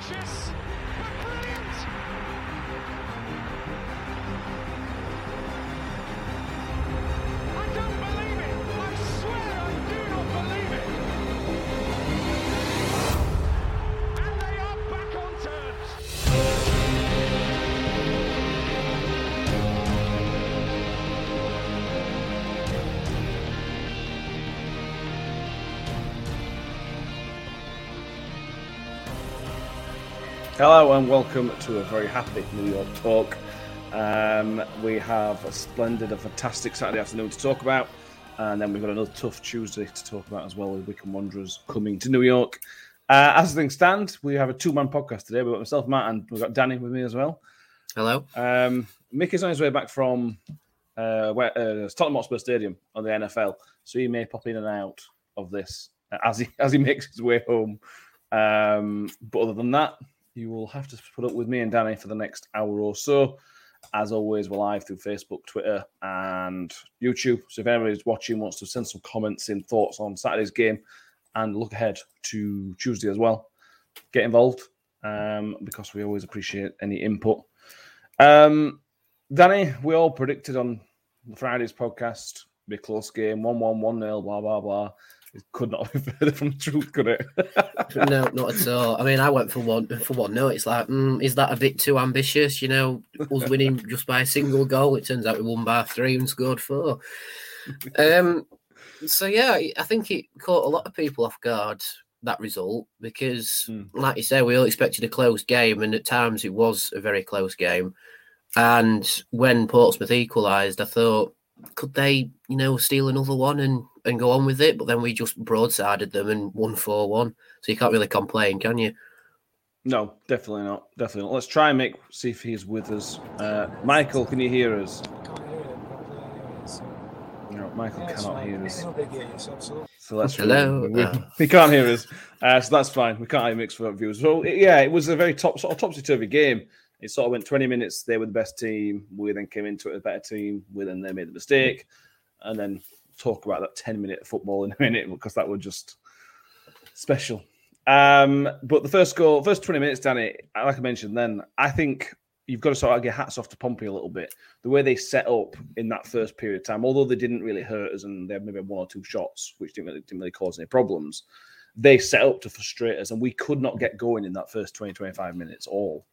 Ambitious, Hello and welcome to a very happy New York talk. Um, we have a splendid, a fantastic Saturday afternoon to talk about, and then we've got another tough Tuesday to talk about as well with Wycombe Wanderers coming to New York. Uh, as things stand, we have a two-man podcast today. We've got myself, Matt, and we've got Danny with me as well. Hello. Um, Mick is on his way back from uh, where, uh, Tottenham Hotspur Stadium on the NFL, so he may pop in and out of this as he as he makes his way home. Um, but other than that, you will have to put up with me and Danny for the next hour or so. As always, we're live through Facebook, Twitter, and YouTube. So if anybody's watching wants to send some comments and thoughts on Saturday's game and look ahead to Tuesday as well, get involved um, because we always appreciate any input. Um, Danny, we all predicted on Friday's podcast be a close game, 1 1, 1 0, blah, blah, blah. It could not be further from the truth, could it? no, not at all. I mean, I went for one for one. No, it's like, mm, is that a bit too ambitious? You know, us winning just by a single goal. It turns out we won by three and scored four. Um, so yeah, I think it caught a lot of people off guard that result because, Hmm. like you say, we all expected a close game, and at times it was a very close game. And when Portsmouth equalised, I thought, could they, you know, steal another one and and go on with it? But then we just broadsided them and won four one. So you can't really complain, can you? No, definitely not. Definitely not. Let's try and make see if he's with us. Uh, Michael, can you hear us? No, Michael cannot hear us. So let's Hello? We, Uh. he can't hear us, uh, so that's fine. We can't mix mixed for viewers. So it- yeah, it was a very top sort of topsy turvy game. It sort of went 20 minutes. They were the best team. We then came into it a better team. We then they made the mistake, and then talk about that 10 minute football in a minute because that was just special. Um, but the first goal, first 20 minutes, Danny, like I mentioned, then I think you've got to sort of get hats off to Pompey a little bit. The way they set up in that first period of time, although they didn't really hurt us and they had maybe one or two shots, which didn't really, didn't really cause any problems, they set up to frustrate us and we could not get going in that first 20, 25 minutes all.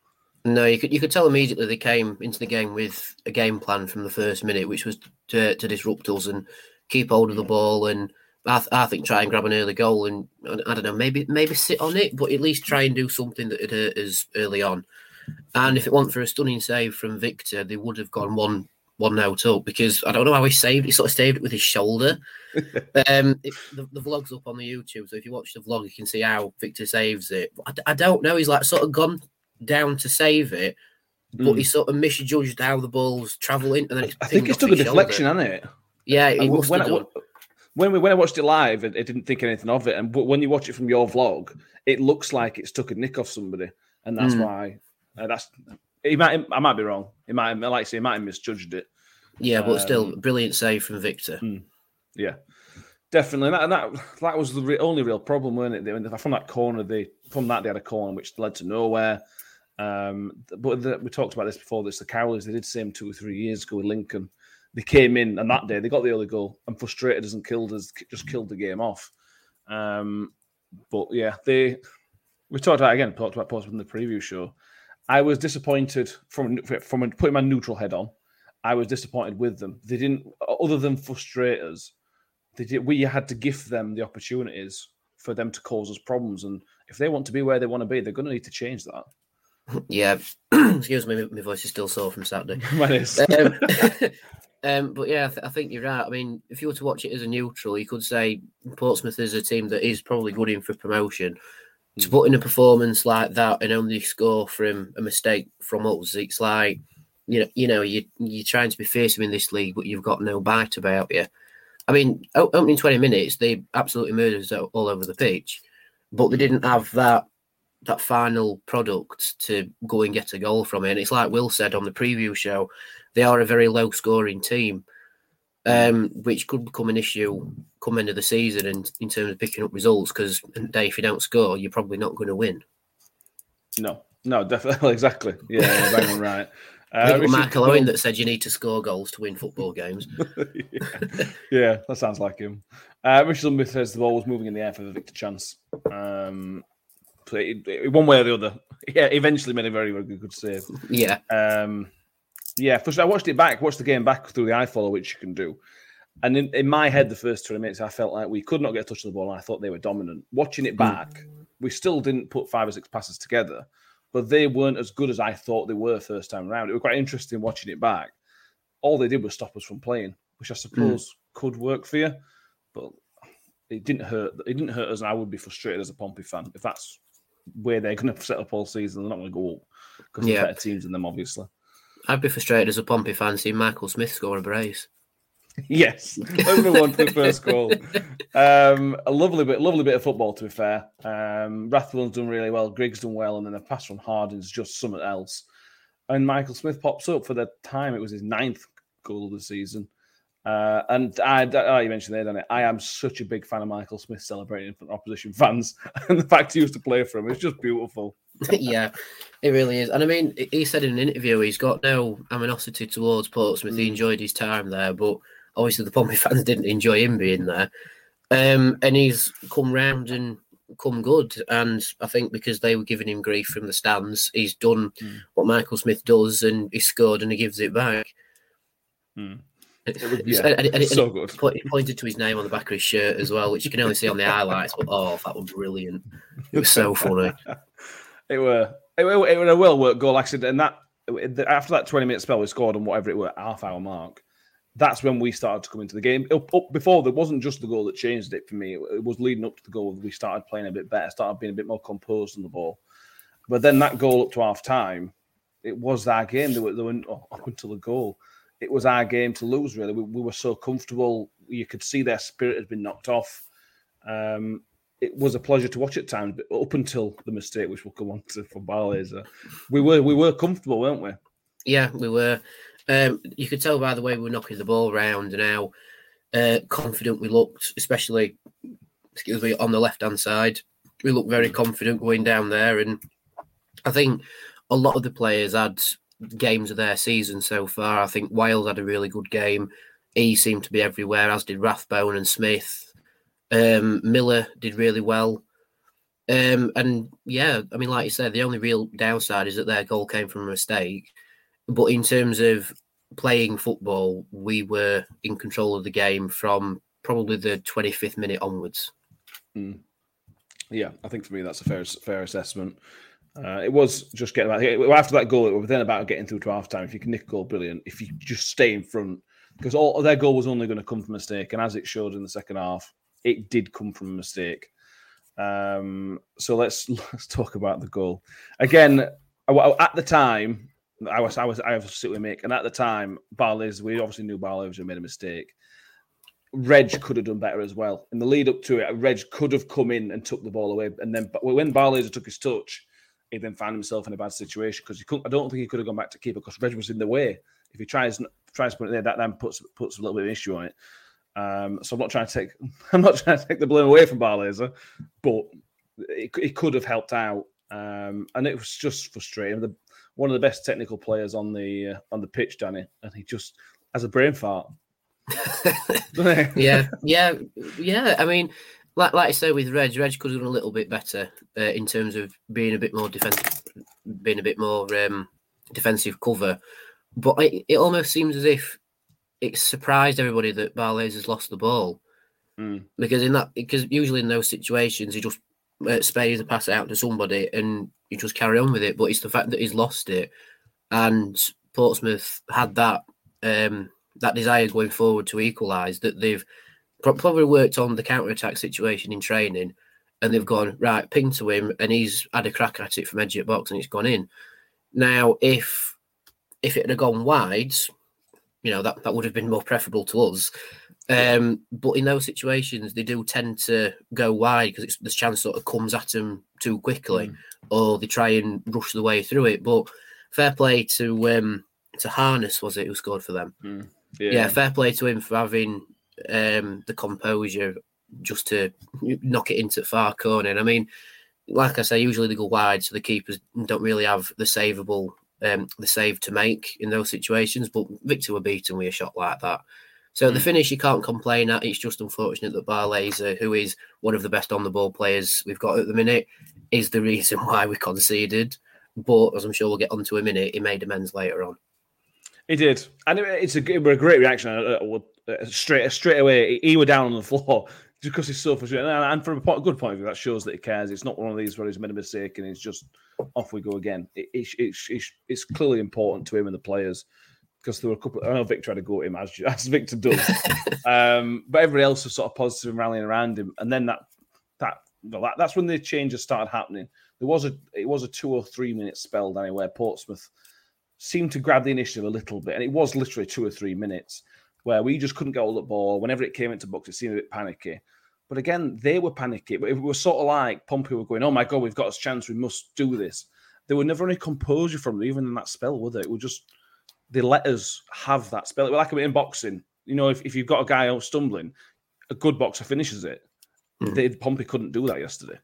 No, you could you could tell immediately they came into the game with a game plan from the first minute, which was to, to disrupt us and keep hold of the ball and I, th- I think try and grab an early goal and I don't know maybe maybe sit on it, but at least try and do something that would hurt us early on. And if it weren't for a stunning save from Viktor, they would have gone one one out up because I don't know how he saved. He sort of saved it with his shoulder. um, it, the, the vlog's up on the YouTube, so if you watch the vlog, you can see how Viktor saves it. I, I don't know. He's like sort of gone down to save it, but he sort of misjudged how the ball's travelling, and then it's. I think it's took a deflection, hasn't it? Yeah, when, I, when we when I watched it live, I, I didn't think anything of it. And but when you watch it from your vlog, it looks like it's took a nick off somebody, and that's Mm. why. Uh, that's he might. I might be wrong. He might. Like I say, he might have misjudged it. Yeah, but still, Um, brilliant save from Viktor. Yeah, definitely. That, and that that was the re- only real problem, weren't it? They, from that corner, they from that they had a corner which led to nowhere. Um, but the, we talked about this before. This the Cowleys they did the same two or three years ago with Lincoln. They came in and that day they got the early goal and frustrated us and killed us, just killed the game off. Um, but yeah, they we talked about again, talked about Portsmouth in the preview show. I was disappointed from from putting my neutral head on. I was disappointed with them. They didn't, other than frustrate us, they did. We had to give them the opportunities for them to cause us problems, and if they want to be where they want to be, they're going to need to change that. Yeah, excuse me, my voice is still sore from Saturday. Mine is. um, um, but yeah, I, th- I think you're right. I mean, if you were to watch it as a neutral, you could say Portsmouth is a team that is probably good in for promotion. To put in a performance like that and only score from a mistake from us, it's like you know, you know, you you're trying to be fearsome in this league, but you've got no bite about you. I mean, opening twenty minutes, they absolutely murdered us all all over the pitch, but they didn't have that that final product to go and get a goal from it. And it's like Will said on the preview show, they are a very low scoring team, um, which could become an issue come end of the season and in terms of picking up results. Because day if you don't score, you're probably not going to win. No, no, definitely, exactly. Yeah, bang on right. I Uh, think Michael Owen that said you need to score goals to win football games. yeah. yeah, that sounds like him. Uh, Richard Lundby says the ball was moving in the air for the Viktor chance. Um, it- it- one way or the other. Yeah, eventually made a very, very good save. yeah, Um, yeah, first I watched it back, watched the game back through the iFollow, which you can do. And in, in my head, the first 20 minutes, I felt like we could not get a touch of the ball. And I thought they were dominant. Watching it hmm. back, we still didn't put five or six passes together, but they weren't as good as I thought they were first time around. It was quite interesting watching it back. All they did was stop us from playing, which I hmm. suppose could work for you, but it didn't hurt. It didn't hurt us, and I would be frustrated as a Pompey fan if that's where they're going to set up all season. They're not going to go up because Yeah. they're better teams than them, obviously. I'd be frustrated as a Pompey fan seeing Michael Smith score a brace. Yes, let's move on to the first goal. Um, a lovely bit, lovely bit of football. To be fair, um, Rathbone's done really well. Griggs done well, and then the pass from Harding's just something else. And Michael Smith pops up for the time. It was his ninth goal of the season. Uh, and I, oh, you mentioned there, Danny. I am such a big fan of Michael Smith celebrating in front of opposition fans, and the fact he used to play for him is just beautiful. yeah, it really is. And I mean, he said in an interview he's got no animosity towards Portsmouth. He enjoyed his time there, but obviously the Pompey fans didn't enjoy him being there. Um, and he's come round and come good. And I think because they were giving him grief from the stands, he's done what Michael Smith does and he scored and he gives it back. Mm. Yeah, and- and- and so good. He pointed to his name on the back of his shirt as well, which you can only see on the highlights. But oh, that was brilliant! It was so funny. It were it were, it were a well worked goal. Said, and that after that twenty minute spell we scored on whatever it were half hour mark. That's when we started to come into the game. Up, up before there wasn't just the goal that changed it for me. It, it was leading up to the goal. We started playing a bit better, started being a bit more composed on the ball. But then that goal up to half time, it was our game. They were, they were oh, up until the goal. It was our game to lose. Really, we, we were so comfortable. You could see their spirit had been knocked off. Um, it was a pleasure to watch at times, but up until the mistake, which we'll come on to for Barlaser, we were we were comfortable, weren't we? Yeah, we were. Um, you could tell by the way we were knocking the ball around and how uh, confident we looked, especially excuse me on the left hand side. We looked very confident going down there, and I think a lot of the players had games of their season so far. I think Wiles had a really good game. He seemed to be everywhere, as did Rathbone and Smith. Um, Miller did really well. Um, and yeah, I mean, like you said, the only real downside is that their goal came from a mistake. But in terms of playing football, we were in control of the game from probably the 25th minute onwards. Yeah, I think for me that's a fair fair assessment. Uh, it was just getting about after that goal. It was then about getting through to half time. If you can nick a goal, brilliant. If you just stay in front, because all their goal was only going to come from a mistake, and as it showed in the second half, it did come from a mistake. Um, so let's let's talk about the goal again. At the time, I was I was I was sitting with Mick, and at the time, Barley's we obviously knew Barley had made a mistake. Reg could have done better as well. In the lead up to it, Reg could have come in and took the ball away. And then when Barlaser took his touch, he then found himself in a bad situation because he couldn't. I don't think he could have gone back to keeper because Reg was in the way. If he tries tries to put it there, that then puts puts a little bit of issue on it. Um, so I'm not trying to take I'm not trying to take the blame away from Barlaser, but it, it could have helped out. Um, and it was just frustrating. The, one of the best technical players on the uh, on the pitch, Danny, and he just as a brain fart. yeah, yeah, yeah. I mean, like like I say with Reg, Reg could have done a little bit better uh, in terms of being a bit more defensive, being a bit more um, defensive cover. But it, it almost seems as if it surprised everybody that Barlaser has lost the ball Mm. because in that because usually in those situations he just uh, spays the pass out to somebody and you just carry on with it. But it's the fact that he's lost it, and Portsmouth had that um, that desire going forward to equalise that they've probably worked on the counter attack situation in training, and they've gone right ping to him, and he's had a crack at it from edge of box and it's gone in. Now, if if it had gone wide, you know that that would have been more preferable to us. Um, but in those situations, they do tend to go wide because this chance sort of comes at them too quickly, or they try and rush the way through it. But fair play to um, to Harness was it who scored for them? Yeah. fair play to him for having um, the composure just to knock it into far corner. And I mean, like I say, usually they go wide, so the keepers don't really have the savable um, the save to make in those situations. But Viktor were beaten with a shot like that. So the finish you can't complain at. It's just unfortunate that Barlaser, who is one of the best on the ball players we've got at the minute, is the reason why we conceded. But as I'm sure we'll get onto a minute, he made amends later on. He did, and it- it's a, it were a great reaction. Uh, uh, straight straight away, he, he were down on the floor just because he's so frustrated. And, and from a good point of view, that shows that he cares. It's not one of these where he's made a mistake and it's just off we go again. It, it, it's it's it's clearly important to him and the players because there were a couple. I know Viktor had to go at him as as Viktor does, um, but everybody else was sort of positive and rallying around him. And then that that well, that, that's when the changes started happening. There was a it was a two or three minute spell Danny where Portsmouth seemed to grab the initiative a little bit, and it was literally two or three minutes where we just couldn't get all the ball. Whenever it came into box, it seemed a bit panicky. But again, they were panicky. But it was sort of like Pompey were going, "Oh my god, we've got a chance. We must do this." There were never any composure from them, even in that spell, were they? It was just they let us have that spell. It was like in boxing. You know, if, if you've got a guy out stumbling, a good boxer finishes it. They, Pompey couldn't do that yesterday.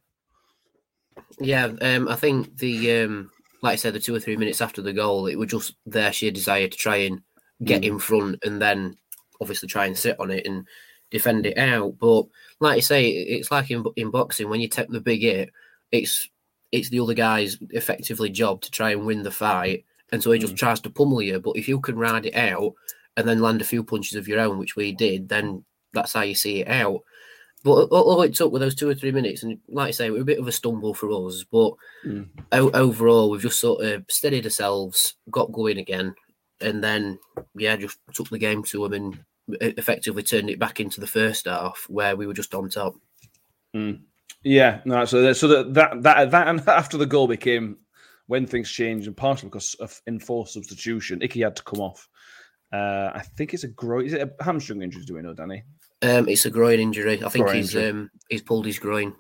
Yeah, um, I think the um, like I said, the two or three minutes after the goal, it was just their sheer desire to try and get in front and then obviously try and sit on it and defend it out. But like you say, it's like in in boxing when you take the big hit, it's it's the other guy's effectively job to try and win the fight, and so he just hmm. tries to pummel you. But if you can ride it out and then land a few punches of your own, which we did, then that's how you see it out. But all all oh, it took were those two or three minutes, and like I say, it was a bit of a stumble for us. But hmm. o- overall, we've just sort of steadied ourselves, got going again, and then yeah, just took the game to them and effectively turned it back into the first half where we were just on top. Yeah, no. So that, so that that that that and after the goal became when things changed, and partially because of enforced substitution, Icky had to come off. Uh, I think it's a groin. Is it a hamstring injury? Do we know, Danny? Um, it's a groin injury. I think Groin he's um, he's pulled his groin.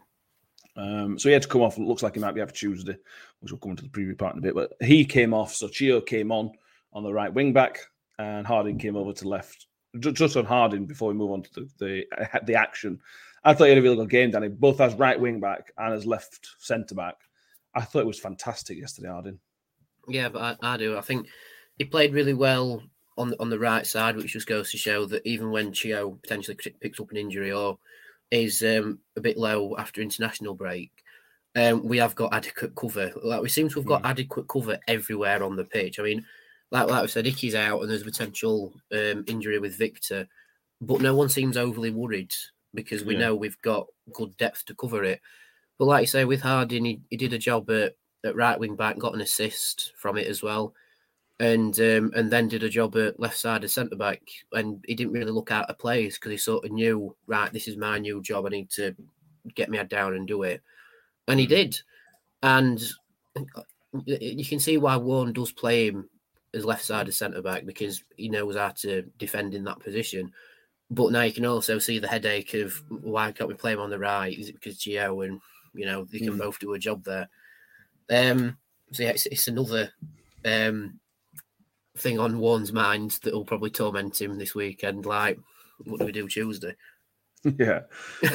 Um, so he had to come off. It looks like he might be after Tuesday, which we'll come into the preview part in a bit. But he came off. So Chio came on on the right wing back, and Harding came over to left. Just on Harding before we move on to the the, the action. I thought he had a really good game, Danny, both as right wing back and as left centre back. I thought it was fantastic yesterday, Harding. Yeah, but I, I do. I think he played really well on the, on the right side, which just goes to show that even when Chio potentially picks up an injury or is um, a bit low after international break, um, we have got adequate cover. Like we seem to have got adequate cover everywhere on the pitch. I mean, like like we said, Icky's out and there's a potential um, injury with Viktor, but no one seems overly worried because we Yeah. know we've got good depth to cover it. But like you say, with Harding, he, he did a job at, at right wing back, got an assist from it as well, and um, and then did a job at left side of centre back. And he didn't really look out of place because he sort of knew, right, this is my new job. I need to get my head down and do it, and he did. And you can see why Warne does play him as left side of centre back because he knows how to defend in that position. But now you can also see the headache of why can't we play him on the right? Is it because Gio and you know they can both do a job there? Um, so yeah, it's, it's another um thing on Warne's mind that will probably torment him this weekend. Like, what do we do Tuesday? yeah,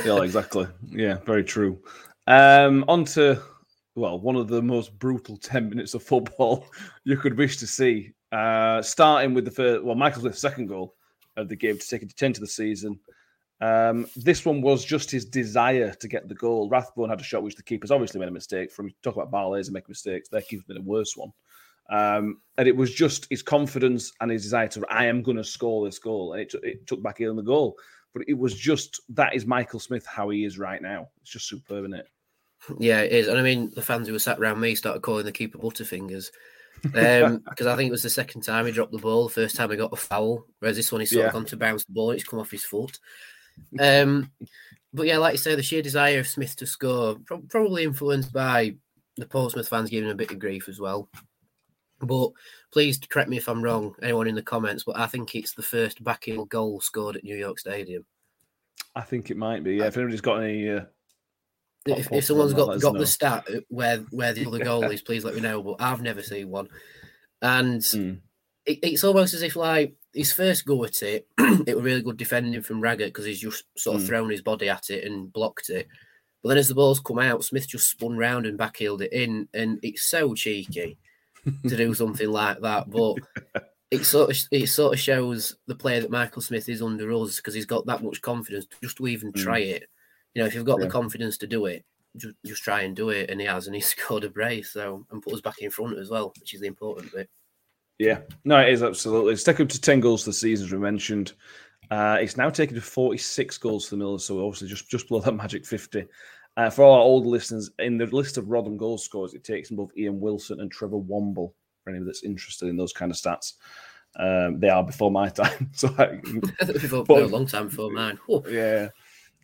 yeah, exactly. Yeah, very true. Um, on to well, one of the most brutal ten minutes of football you could wish to see. Uh, starting with the first, well, Michael Smith's second goal of the game to take it to 10 to the season. Um, this one was just his desire to get the goal. Rathbone had a shot which the keeper's obviously made a mistake from. Talk about Barlays and making mistakes. Their keeper's been a worse one. Um, and it was just his confidence and his desire to, I am going to score this goal. And it, t- it took back in the goal. But it was just, that is Michael Smith, how he is right now. It's just superb, isn't it? Yeah, it is. And I mean, the fans who were sat around me started calling the keeper Butterfingers. Um, because I think it was the second time he dropped the ball, the first time he got a foul, whereas this one he's sort Yeah. of gone to bounce the ball, and it's come off his foot. Um, but yeah, like you say, the sheer desire of Smith to score, pro- probably influenced by the Portsmouth fans giving him a bit of grief as well. But please correct me if I'm wrong, anyone in the comments, but I think it's the first backheel goal scored at New York Stadium. I think it might be. Yeah, if anybody's got any. Uh, If, if someone's got got know. the stat where where the other goal is, please let me know. But I've never seen one, and Mm. it, it's almost as if like his first go at it, it was really good defending from Raggett because he's just sort of Mm. thrown his body at it and blocked it. But then as the ball's come out, Smith just spun round and backheeled it in, and it's so cheeky to do something like that. But it sort of it sort of shows the player that Michael Smith is under us because he's got that much confidence just to even try it. You know, if you've got. Yeah. the confidence to do it, just, just try and do it, and he has, and he scored a brace, so and put us back in front as well, which is the important bit. Yeah, no, it is absolutely. It's taken up to 10 goals this season, as we mentioned. Uh, it's now taken to 46 goals for the Millers, so obviously just, just below that magic 50. Uh, for all our old listeners, in the list of Rotherham goal scorers, it takes both Ian Wilson and Trevor Womble, for anybody that's interested in those kind of stats. Um, they are before my time. so I, Before- But- a long time before mine. Whew. yeah.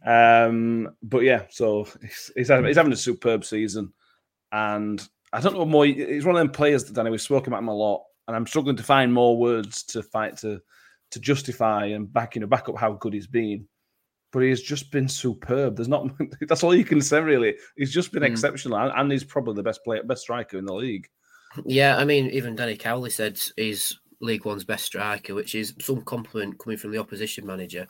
Um, but yeah, so he's, he's, having, he's having a superb season. And I don't know more. He's one of them players that Danny, we've spoken about him a lot. And I'm struggling to find more words to fight to to justify and back, you know, back up how good he's been. But he has just been superb. There's not that's all you can say, really. He's just been Mm. exceptional. And, and he's probably the best player, best striker in the league. Yeah, I mean, even Danny Cowley said he's League One's best striker, which is some compliment coming from the opposition manager.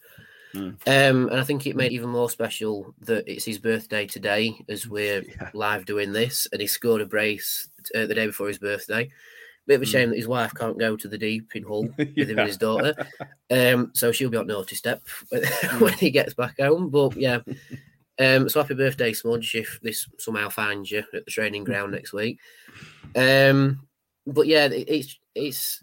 Mm. Um, and I think it made it even more special that it's his birthday today as we're Yeah. live doing this, and he scored a brace uh, the day before his birthday. Bit of a shame that his wife can't go to the deep in Hull with him and his daughter, um, so she'll be on naughty step when he gets back home. But yeah, um, so happy birthday, Smudge! If this somehow finds you at the training ground next week. Um, but yeah, it- it's it's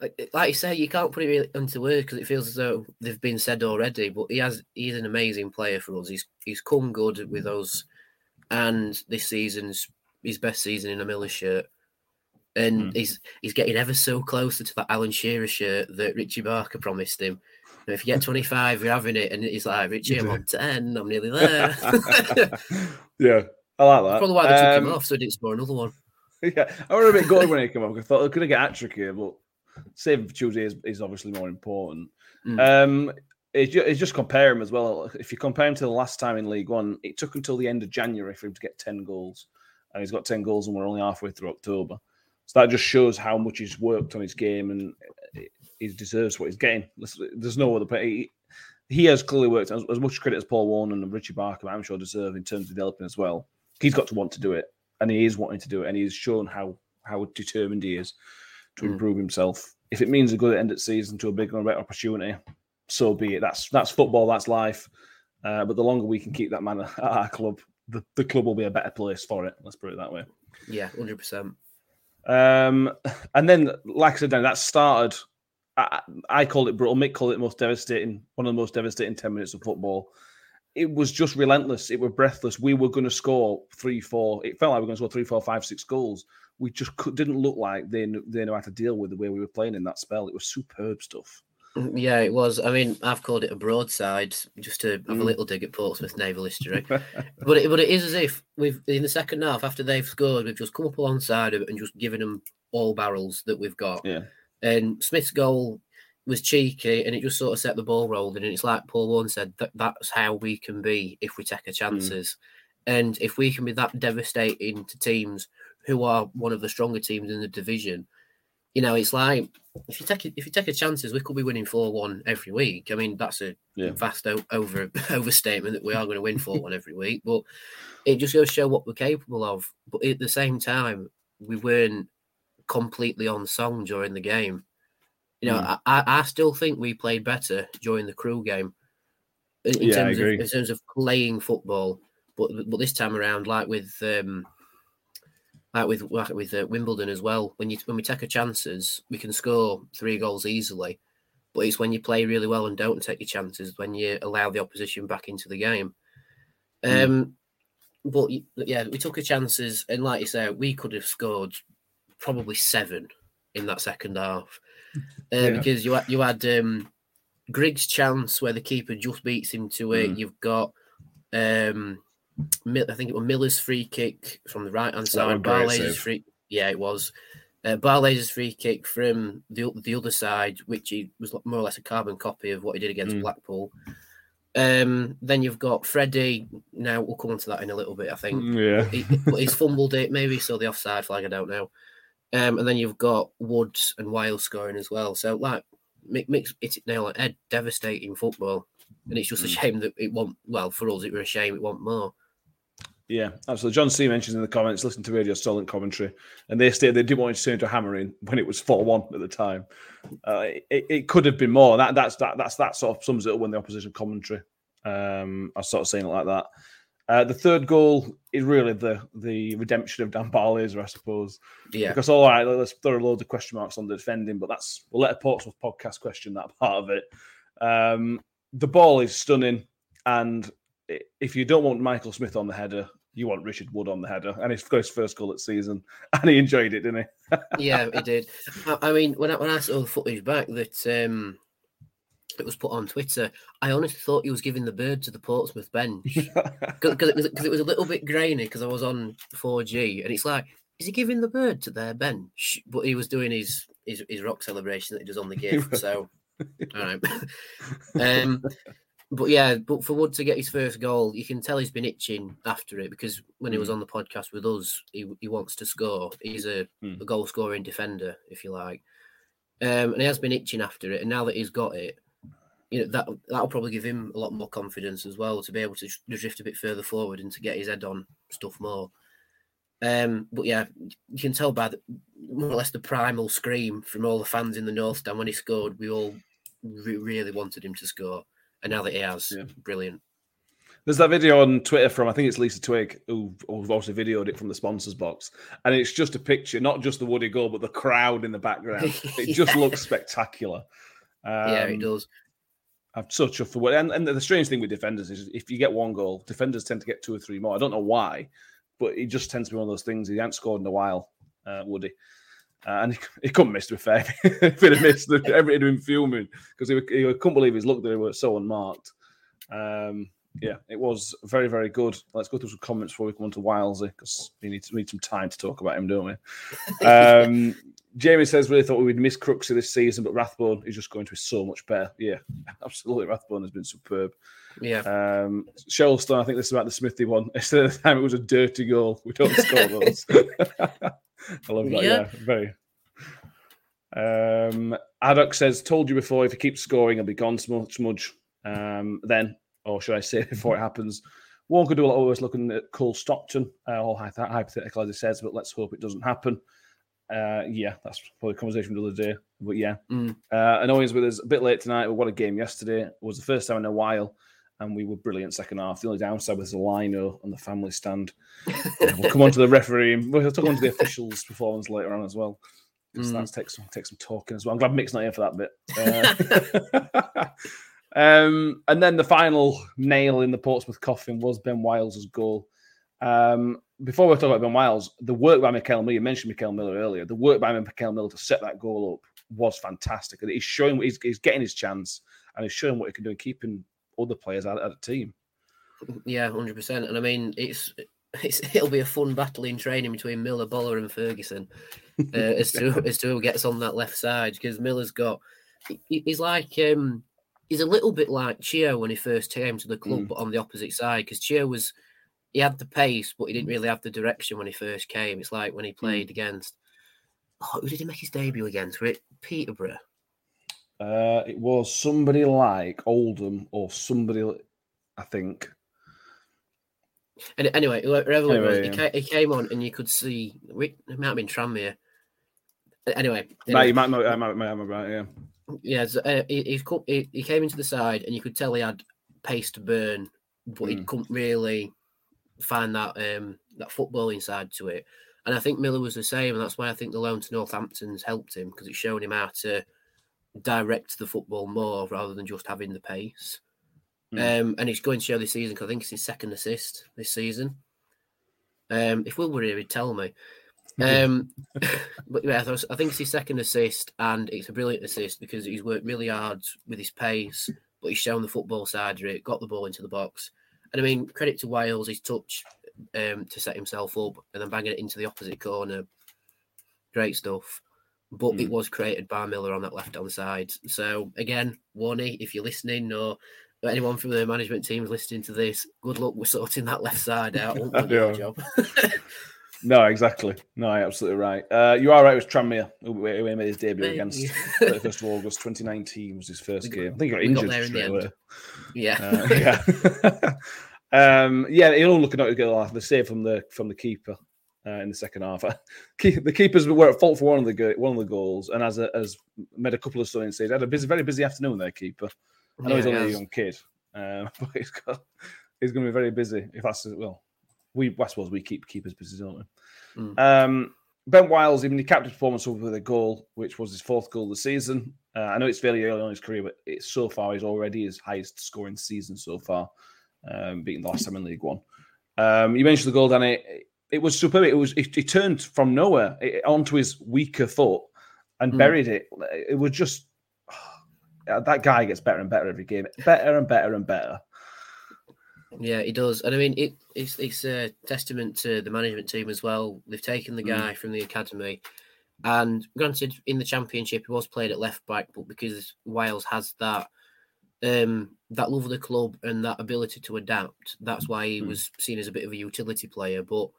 like, like you say, you can't put it really into words because it feels as though they've been said already. But he has he's an amazing player for us. He's he's come good with us, and this season's his best season in a Miller shirt. And Mm. he's he's getting ever so closer to that Alan Shearer shirt that Richie Barker promised him. Know, if you get 25, you're having it. And he's like, Richie, I'm on 10. I'm nearly there. yeah, I like that. Probably why they took him Um, off, so he didn't score another one. Yeah, I was a bit gutted when he came up. I thought they're going to get Attrick here, but saving for Tuesday is, is obviously more important. Mm. Um, it's just, it's just compare him as well. If you compare him to the last time in League One, it took until the end of January for him to get 10 goals. And he's got 10 goals, and we're only halfway through October. So that just shows how much he's worked on his game and he deserves what he's getting. There's- There's no other player. He, he has clearly worked as, as much credit as Paul Warne and Richie Barker, I'm sure, deserve in terms of developing as well. He's got to want to do it, and he is wanting to do it, and he's shown how how determined he is to Mm. improve himself. If it means a good end of season to a bigger and better opportunity, so be it. That's that's football. That's life. Uh, but the longer we can keep that man at our club, the, the club will be a better place for it. Let's put it that way. Yeah, 100%. Um, and then, like I said, Dan, that started. I, I called it brutal. Mick called it the most devastating, one of the most devastating ten minutes of football. It was just relentless. It was breathless. We were going to score three, four. It felt like we were going to score three, four, five, six goals. We just could, didn't look like they knew, they knew how to deal with the way we were playing in that spell. It was superb stuff. Mm, Yeah, it was. I mean, I've called it a broadside just to have a Mm. little dig at Portsmouth naval history. but it, but it is as if we've in the second half after they've scored, we've just come up alongside of it and just given them all barrels that we've got. Yeah. And Smith's goal was cheeky, and it just sort of set the ball rolling. And it's like Paul Warne said that that's how we can be if we take our hmm. chances, and if we can be that devastating to teams who are one of the stronger teams in the division. You know, it's like if you take if you take a chances, we could be winning four one every week. I mean, that's a Yeah. vast o- over overstatement that we are going to win four one every week, but it just goes to show what we're capable of. But at the same time, we weren't completely on song during the game. You know, Mm. I, I still think we played better during the Crewe game in, in Yeah, terms of in terms of playing football. But but this time around, like with um, like with like with uh, Wimbledon as well, when you when we take our chances, we can score three goals easily. But it's when you play really well and don't take your chances when you allow the opposition back into the game. Mm. Um, but yeah, we took our chances, and like you say, we could have scored probably seven in that second half uh, Yeah. because you had, you had um, Griggs' chance where the keeper just beats him to it. Mm. You've got um, I think it was Miller's free kick from the right hand That was a side. Barley's free, yeah, it was. Uh, Barley's free kick from the the other side, which he was more or less a carbon copy of what he did against Mm. Blackpool. Um, then you've got Freddie. Now we'll come on to that in a little bit, I think. Yeah. He, he's fumbled it, maybe he saw the offside flag. I don't know. Um, and then you've got Woods and Wiles scoring as well. So like, mi- mix it's nail on head, devastating football. And it's just a Mm. shame that it won't. Well, for us, it was a shame it won't more. Yeah, absolutely. John C mentions in the comments, listen to Radio Solent commentary, and they stated they didn't want to turn into a hammering when it was four one at the time. Uh, it, it could have been more. That that's that that's that sort of sums it up when the opposition commentary. Um, I sort of saying it like that. Uh, the third goal is really the the redemption of Dan Barlaser, I suppose. Yeah, Because all right, let's throw a load of question marks on the defending, but that's we'll let a Portsmouth podcast question that part of it. Um, the ball is stunning, and if you don't want Michael Smith on the header, you want Richard Wood on the header, and he's got his first goal at season, and he enjoyed it, didn't he? yeah, it did. I, I mean, when I, when I saw the footage back that um, it was put on Twitter, I honestly thought he was giving the bird to the Portsmouth bench because it was it was a little bit grainy because I was on 4G and it's like, is he giving the bird to their bench? But he was doing his his, his rock celebration that he does on the gift. so, all right. um, but yeah, but for Wood to get his first goal, you can tell he's been itching after it because when he was Mm. on the podcast with us, he, he wants to score. He's a, Mm. a goal scoring defender, if you like. Um, and he has been itching after it. And now that he's got it, you know that that'll probably give him a lot more confidence as well to be able to drift a bit further forward and to get his head on stuff more. Um, but yeah, you can tell by the, more or less the primal scream from all the fans in the North Stand when he scored. We all re- really wanted him to score, and now that he has, Yeah. brilliant. There's that video on Twitter from I think it's Lisa Twig who who also videoed it from the sponsors box, and it's just a picture, not just the Woody goal, but the crowd in the background. It just looks spectacular. yeah, Um, it does. I'm so chuffed for what. And, and the strange thing with defenders is if you get one goal, defenders tend to get two or three more. I don't know why, but it just tends to be one of those things. He hadn't scored in a while, uh, Woody. Uh, and he, he couldn't miss to be fair. if he'd have missed, everybody would have been fuming because he, he couldn't believe his luck that they were so unmarked. Um, yeah, it was very, very good. Let's go through some comments before we come on to Wilesy because we need, we need some time to talk about him, don't we? Um, Jamie says, really thought we would miss Crooksy this season, but Rathbone is just going to be so much better. Yeah, absolutely. Rathbone has been superb. Yeah, Um, Shelstone, I think this is about the Smithy one. Instead of the time, it was a dirty goal. We don't score those. I love that. Yeah, Yeah. very. Um, Addock says, "Told you before. If he keeps scoring, he'll be gone. Smudge, smudge. Um, then, or should I say, before it happens, one could do a lot of worse looking at Cole Stockton, uh, all hypo- hypothetical as he says, but let's hope it doesn't happen. Uh, yeah, that's probably a conversation for the other day. But yeah, Mm. uh, always with us a bit late tonight. But what a game yesterday! It was the first time in a while, and we were brilliant second half. The only downside was the lino on the family stand. We'll come on to the referee. We'll talk on to the officials' performance later on as well. Because Mm. that's takes some takes some talking as well. I'm glad Mick's not here for that bit. Uh, um, and then the final nail in the Portsmouth coffin was Ben Wiles' goal. Um, before we talk about Ben Wiles, the work by Mikel Miller, you mentioned Mikel Miller earlier, the work by Mikel Miller to set that goal up was fantastic. And he's showing he's, he's getting his chance and he's showing what he can do in keeping other players out of the team. yeah, hundred percent. And I mean, it's it's it'll be a fun battle in training between Miller, Bola, and Ferguson uh, as to as to who gets on that left side because Miller's got he- he's like um he's a little bit like Chio when he first came to the club, Mm. but on the opposite side because Chio was he had the pace, but he didn't really have the direction when he first came. It's like when he played against oh, who did he make his debut against? Were it Peterborough? Uh, it was somebody like Oldham or somebody, I think. And anyway, whoever it was, he, yeah. he came on and you could see it might have been Tranmere. Anyway, Matt, you might, might, might, might, might, might, yeah. Yeah, uh, he, he's co- he, he came into the side, and you could tell he had pace to burn, but he Mm. couldn't really find that um that footballing side to it. And I think Miller was the same, and that's why I think the loan to Northampton's helped him because it's shown him how to direct the football more rather than just having the pace. Um, and it's going to show this season because I think it's his second assist this season. Um, if Will were here, he'd tell me. Um, but yeah, I think it's his second assist, and it's a brilliant assist because he's worked really hard with his pace, but he's shown the football side of it, got the ball into the box. And I mean, credit to Wiles, his touch um, to set himself up and then banging it into the opposite corner. Great stuff. But it was created by Miller on that left hand side. So again, Warney, if you're listening or anyone from the management team is listening to this, good luck with sorting that left side out. Won't your Yeah. job. No, exactly. No, absolutely right. Uh, you are right. It was Tranmere who, who made his debut Maybe. against 31st of August 2019 was his first got- game. I think he got got injured there in the end. yeah. Uh, yeah. um, yeah, he'll looking at get the save from the from the keeper uh, in the second half. The keepers were at fault for one of the go- one of the goals, and as a, as made a couple of stunning saves. Had a busy, very busy afternoon there, keeper. I know he's only a he has. young kid, uh, but he's got he's going to be very busy. If that's well, we I suppose we keep keepers busy, don't we? Mm. Um, ben Wiles, even he capped his performance up with a goal, which was his fourth goal of the season. Uh, I know it's fairly early on in his career, but it's so far he's already his highest scoring season so far, um, beating the last time in League One. Um, you mentioned the goal, Danny. It, it was superb. It was it, it turned from nowhere it, onto his weaker foot and Mm. buried it. It was just that guy gets better and better every game, better and better and better. Yeah, he does, and I mean it, it's it's a testament to the management team as well. They've taken the Mm. guy from the academy, and granted, in the championship he was played at left back, but because Wiles has that um that love of the club and that ability to adapt, that's why he Mm. was seen as a bit of a utility player. But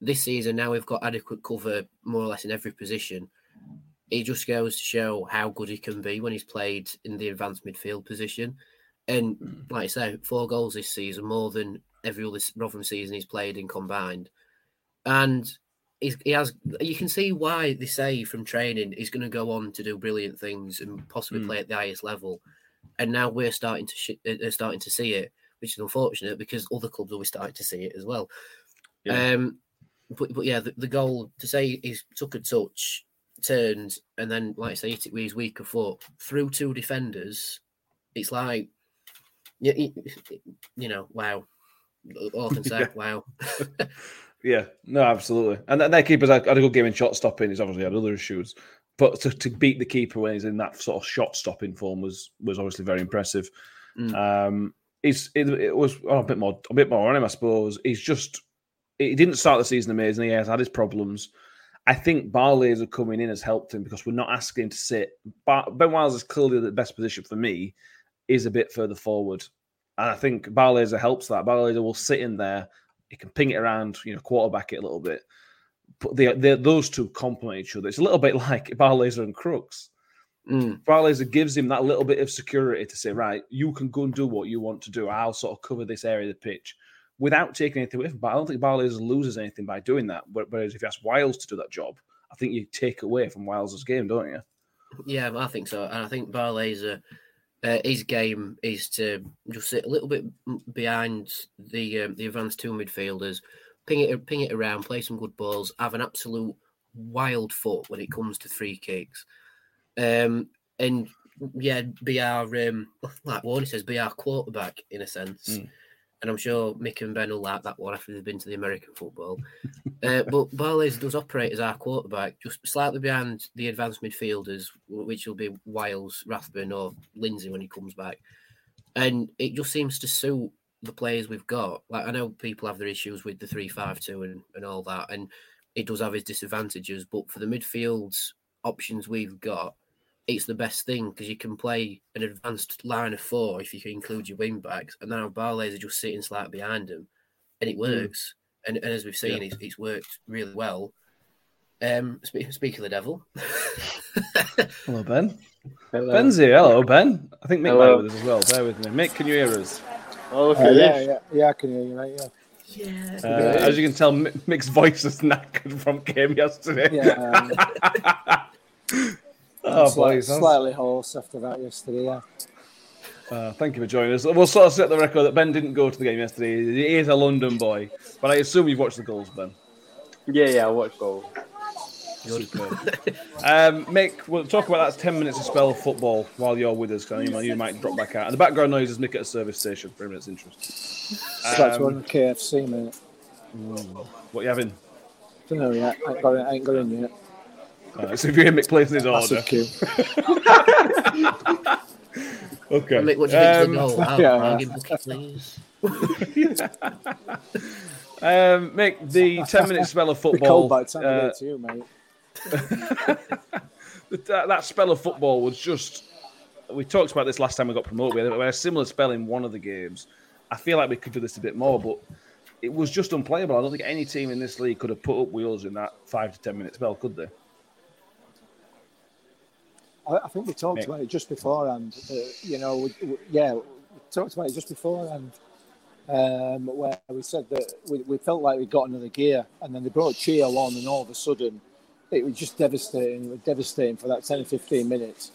this season, now we've got adequate cover more or less in every position. It just goes to show how good he can be when he's played in the advanced midfield position. And like I say, four goals this season, more than every other Rotherham season he's played in combined. And he's, he has, you can see why they say from training he's going to go on to do brilliant things and possibly Mm. play at the highest level. And now we're starting to sh- uh, starting to see it, which is unfortunate because other clubs be starting to see it as well. Yeah. Um, but but yeah, the, the goal to say he's took a touch, turned, and then like I say, hit it with his weaker foot through two defenders. It's like, you, you know, wow. All I can say, Yeah. wow. Yeah, no, absolutely. And that, that keeper's had, a good game in shot stopping. He's obviously had other issues, but to, to beat the keeper when he's in that sort of shot stopping form was was obviously very impressive. Mm. Um, he's it, it was oh, a bit more a bit more on him, I suppose. He's just he didn't start the season amazing. He has had his problems. I think Barlaser coming in has helped him because we're not asking him to sit. Bar- ben Wiles is clearly the best position for me. Is a bit further forward, and I think Barlaser helps that. Barlaser will sit in there. He can ping it around, you know, quarterback it a little bit. But they, they, those two complement each other. It's a little bit like Barlaser and Crooks. Mm. Barlaser gives him that little bit of security to say, right, you can go and do what you want to do. I'll sort of cover this area of the pitch without taking anything away from But I don't think Barlaser loses anything by doing that. Whereas if you ask Wiles to do that job, I think you take away from Wiles' game, don't you? Yeah, I think so. And I think Barlaser, uh, his game is to just sit a little bit behind the um, the advanced two midfielders, ping it ping it around, play some good balls, have an absolute wild foot when it comes to free kicks, um, and yeah, be our um, like Warney says, be our quarterback in a sense. Mm. And I'm sure Mick and Ben will like that one after they've been to the American football. uh, but Barlaser does operate as our quarterback, just slightly behind the advanced midfielders, which will be Wiles, Rathbone, or Lindsay when he comes back. And it just seems to suit the players we've got. Like I know people have their issues with the three-five-two and, and all that, and it does have its disadvantages. But for the midfields options we've got, it's the best thing because you can play an advanced line of four if you can include your wing backs, and now are just sitting slightly behind him, and it works. And, and as we've seen, it's, it's worked really well. Um, speak, speak of the devil. Hello, Ben. Hello. Ben's here. Hello, Ben. I think Mick might Hello. be with us as well. Bear with me. Mick, can you hear us? Oh, look Uh, yeah, yeah, yeah, I can hear you, mate. Yeah. Yeah. Uh, as you can tell, Mick's voice is knackered from game yesterday. Yeah, um, oh, slight- boys, that's- slightly hoarse after that yesterday. Yeah, Uh, thank you for joining us. We'll sort of set the record that Ben didn't go to the game yesterday. He is a London boy, but I assume you've watched the goals, Ben. Yeah, yeah, I watched goals. Superb. um, Mick, we'll talk about that 10 minutes of spell of football while you're with us. 'cause You might, you might drop back out. And the background noise is Mick at a service station for a minute's interest. it's like Um, one KFC, mate. What you having? Don't know yet. I ain't got it. I ain't got in yet. Uh, so if you hear Mick placing his order. Okay. Mick, what do you think of Um, the goal? I'll, yeah. I'll give bucket, please. Um, Mick, the 10 minute spell of football. cold by the time I uh, get to you, mate. that, that spell of football was just. We talked about this last time we got promoted. We had, we had a similar spell in one of the games. I feel like we could do this a bit more, but it was just unplayable. I don't think any team in this league could have put up wheels in that five to ten minute spell, could they? I, I think we talked Nick. about it just beforehand. Uh, you know, we, we, yeah, we talked about it just beforehand, um, where we said that we, we felt like we got another gear, and then they brought Chio on, and all of a sudden, it was just devastating. It was devastating for that 10 or 15 minutes,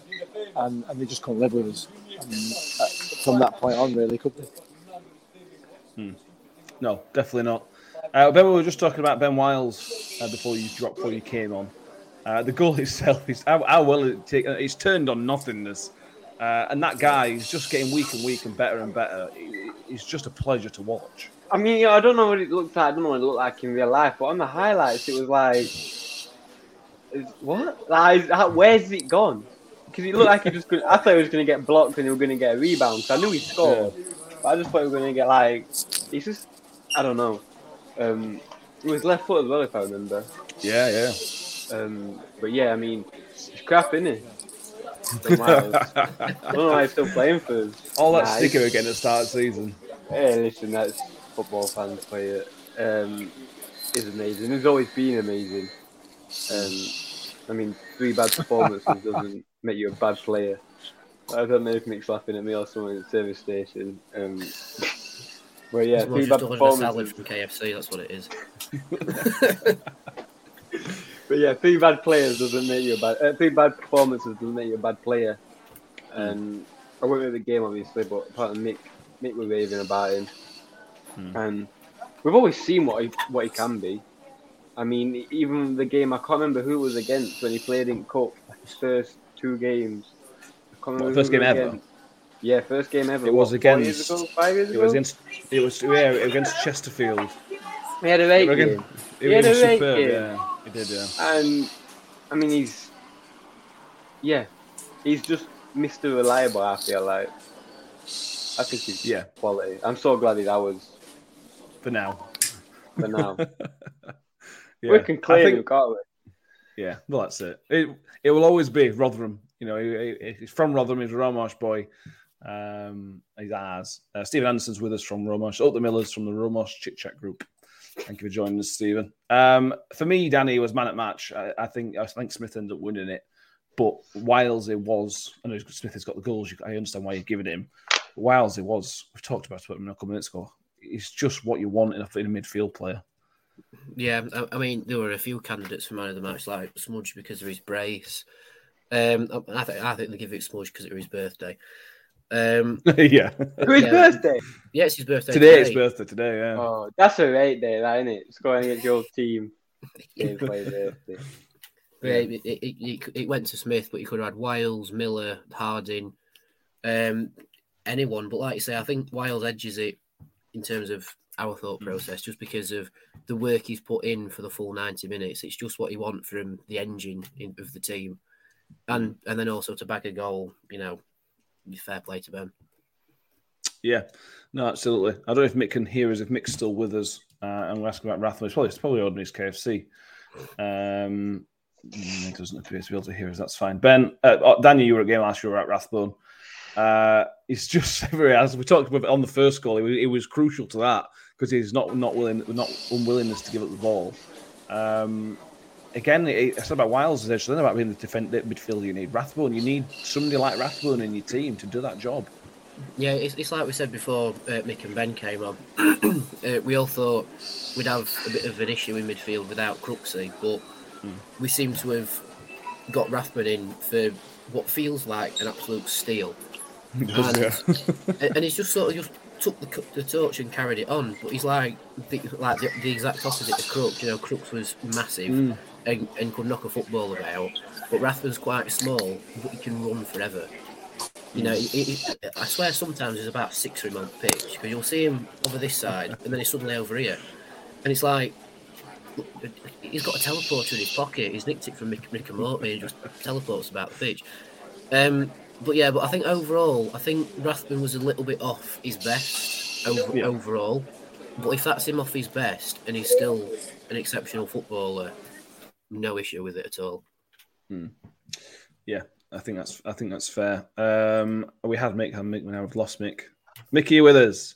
and, and they just couldn't live with us. And, uh, from that point on, really, could they? No, definitely not. Uh, ben, we were just talking about Ben Wiles uh, before you dropped, before you came on. Uh, the goal itself is how, how well it take, uh, it's turned on nothingness, uh, and that guy is just getting weak and weak and better and better. It- It's just a pleasure to watch. I mean, I don't know what it looked like. I don't know what it looked like in real life, but on the highlights, it was like, what? Like, how, where's it gone? Because it looked like he just. Could, I thought he was going to get blocked and he was going to get a rebound. So I knew he scored, but I just thought he was going to get like. He's just. I don't know. Um, it was left foot as well, if I remember. Yeah, yeah. Um, but yeah, I mean, it's crap, isn't it? I don't know why he's still playing for us. All that Nah, sticker again at the start of the season. Hey, listen, that's football fans play it. Um, is amazing. It's always been amazing. Um, I mean, three bad performances doesn't make you a bad player. I don't know if Mick's laughing at me or someone at the service station. Um, but yeah, Someone's three bad just a salad performances. from KFC. That's what it is. But yeah, three bad players doesn't make you a bad. Uh, three bad performances doesn't make you a bad player. And I went with the game obviously, but apart from Mick, Mick was raving about him, and we've always seen what he what he can be. I mean, even the game I can't remember who it was against when he played in cup. His first two games. I can't What, first game ever? against. Yeah, first game ever. It was What, four against. years ago, five years It was against. It was yeah against Chesterfield. he had a rate Again- game. It He had was a great superb. game. Yeah, he did. Yeah. And I mean, he's yeah, he's just Mr. Reliable. I feel like. I think he's Yeah. quality. I'm so glad he's was For now. for now. Yeah. We can claim think- him, can't we? Yeah, well, that's it. It it will always be Rotherham. You know, he, he- he's from Rotherham. He's a Rawmarsh boy. Um, he's ours. Uh, Stephen Anderson's with us from Rawmarsh. Up the Millers from the Rawmarsh Chit Chat group. Thank you for joining us, Stephen. Um, for me, Danny was man at match. I, I think I think Smith ended up winning it, but Wiles it was. I know Smith has got the goals. I understand why you're giving it him. Wiles it was. We've talked about it a couple minutes ago. It's just what you want in a, in a midfield player. Yeah, I, I mean, there were a few candidates for man of the match, like Smudge because of his brace. Um, I think I think they give it Smudge because it was his birthday. Um, yeah, For his Yeah. birthday. yeah, it's his birthday today it's today. birthday. Today, yeah. Oh, that's a right day, that isn't it? Scoring against your team. Gameplay birthday. Yeah, it, it, it, it- it went to Smith, but you could have had Wiles, Miller, Harding, um, anyone. But like you say, I think Wiles edges it in terms of our thought process just because of the work he's put in for the full 90 minutes. It's just what you want from the engine in, of the team. And and then also to back a goal, you know, fair play to Ben. Yeah, no, absolutely. I don't know if Mick can hear us. If Mick's still with us, uh, and we're asking about Rathbone. It's probably, it's probably his KFC. Um, he doesn't appear to be able to hear us. That's fine. Ben, uh, uh, Daniel, you were at game last year. At Rathbone. Uh, it's just as we talked about on the first goal. It was, it was crucial to that because he's not not willing, not unwillingness to give up the ball. Um, again, it, I said about Wiles. There's about being the defend the midfielder. You need Rathbone. You need somebody like Rathbone in your team to do that job. Yeah, it's, it's like we said before. Uh, Mick and Ben came on. uh, we all thought we'd have a bit of an issue in midfield without Crooksy, but we seem to have got Rathbone in for what feels like an absolute steal. and, and he's just sort of just took the, the torch and carried it on. But he's like the, like the, the exact opposite of Crooks. You know, Crooks was massive and, and could knock a football about, but Rathbone's quite small, but he can run forever. You know, he, he, I swear sometimes he's about six or him on pitch because you'll see him over this side and then he's suddenly over here, and it's like he's got a teleporter in his pocket. He's nicked it from Mick, Rick and Morty and just teleports about the pitch. Um, but yeah, but I think overall, I think Rathman was a little bit off his best over, Yeah. overall. But if that's him off his best and he's still an exceptional footballer, no issue with it at all. Yeah, I think that's I think that's fair. Um, we had Mick, had Mick, now we've lost Mick. Mickey, you with us?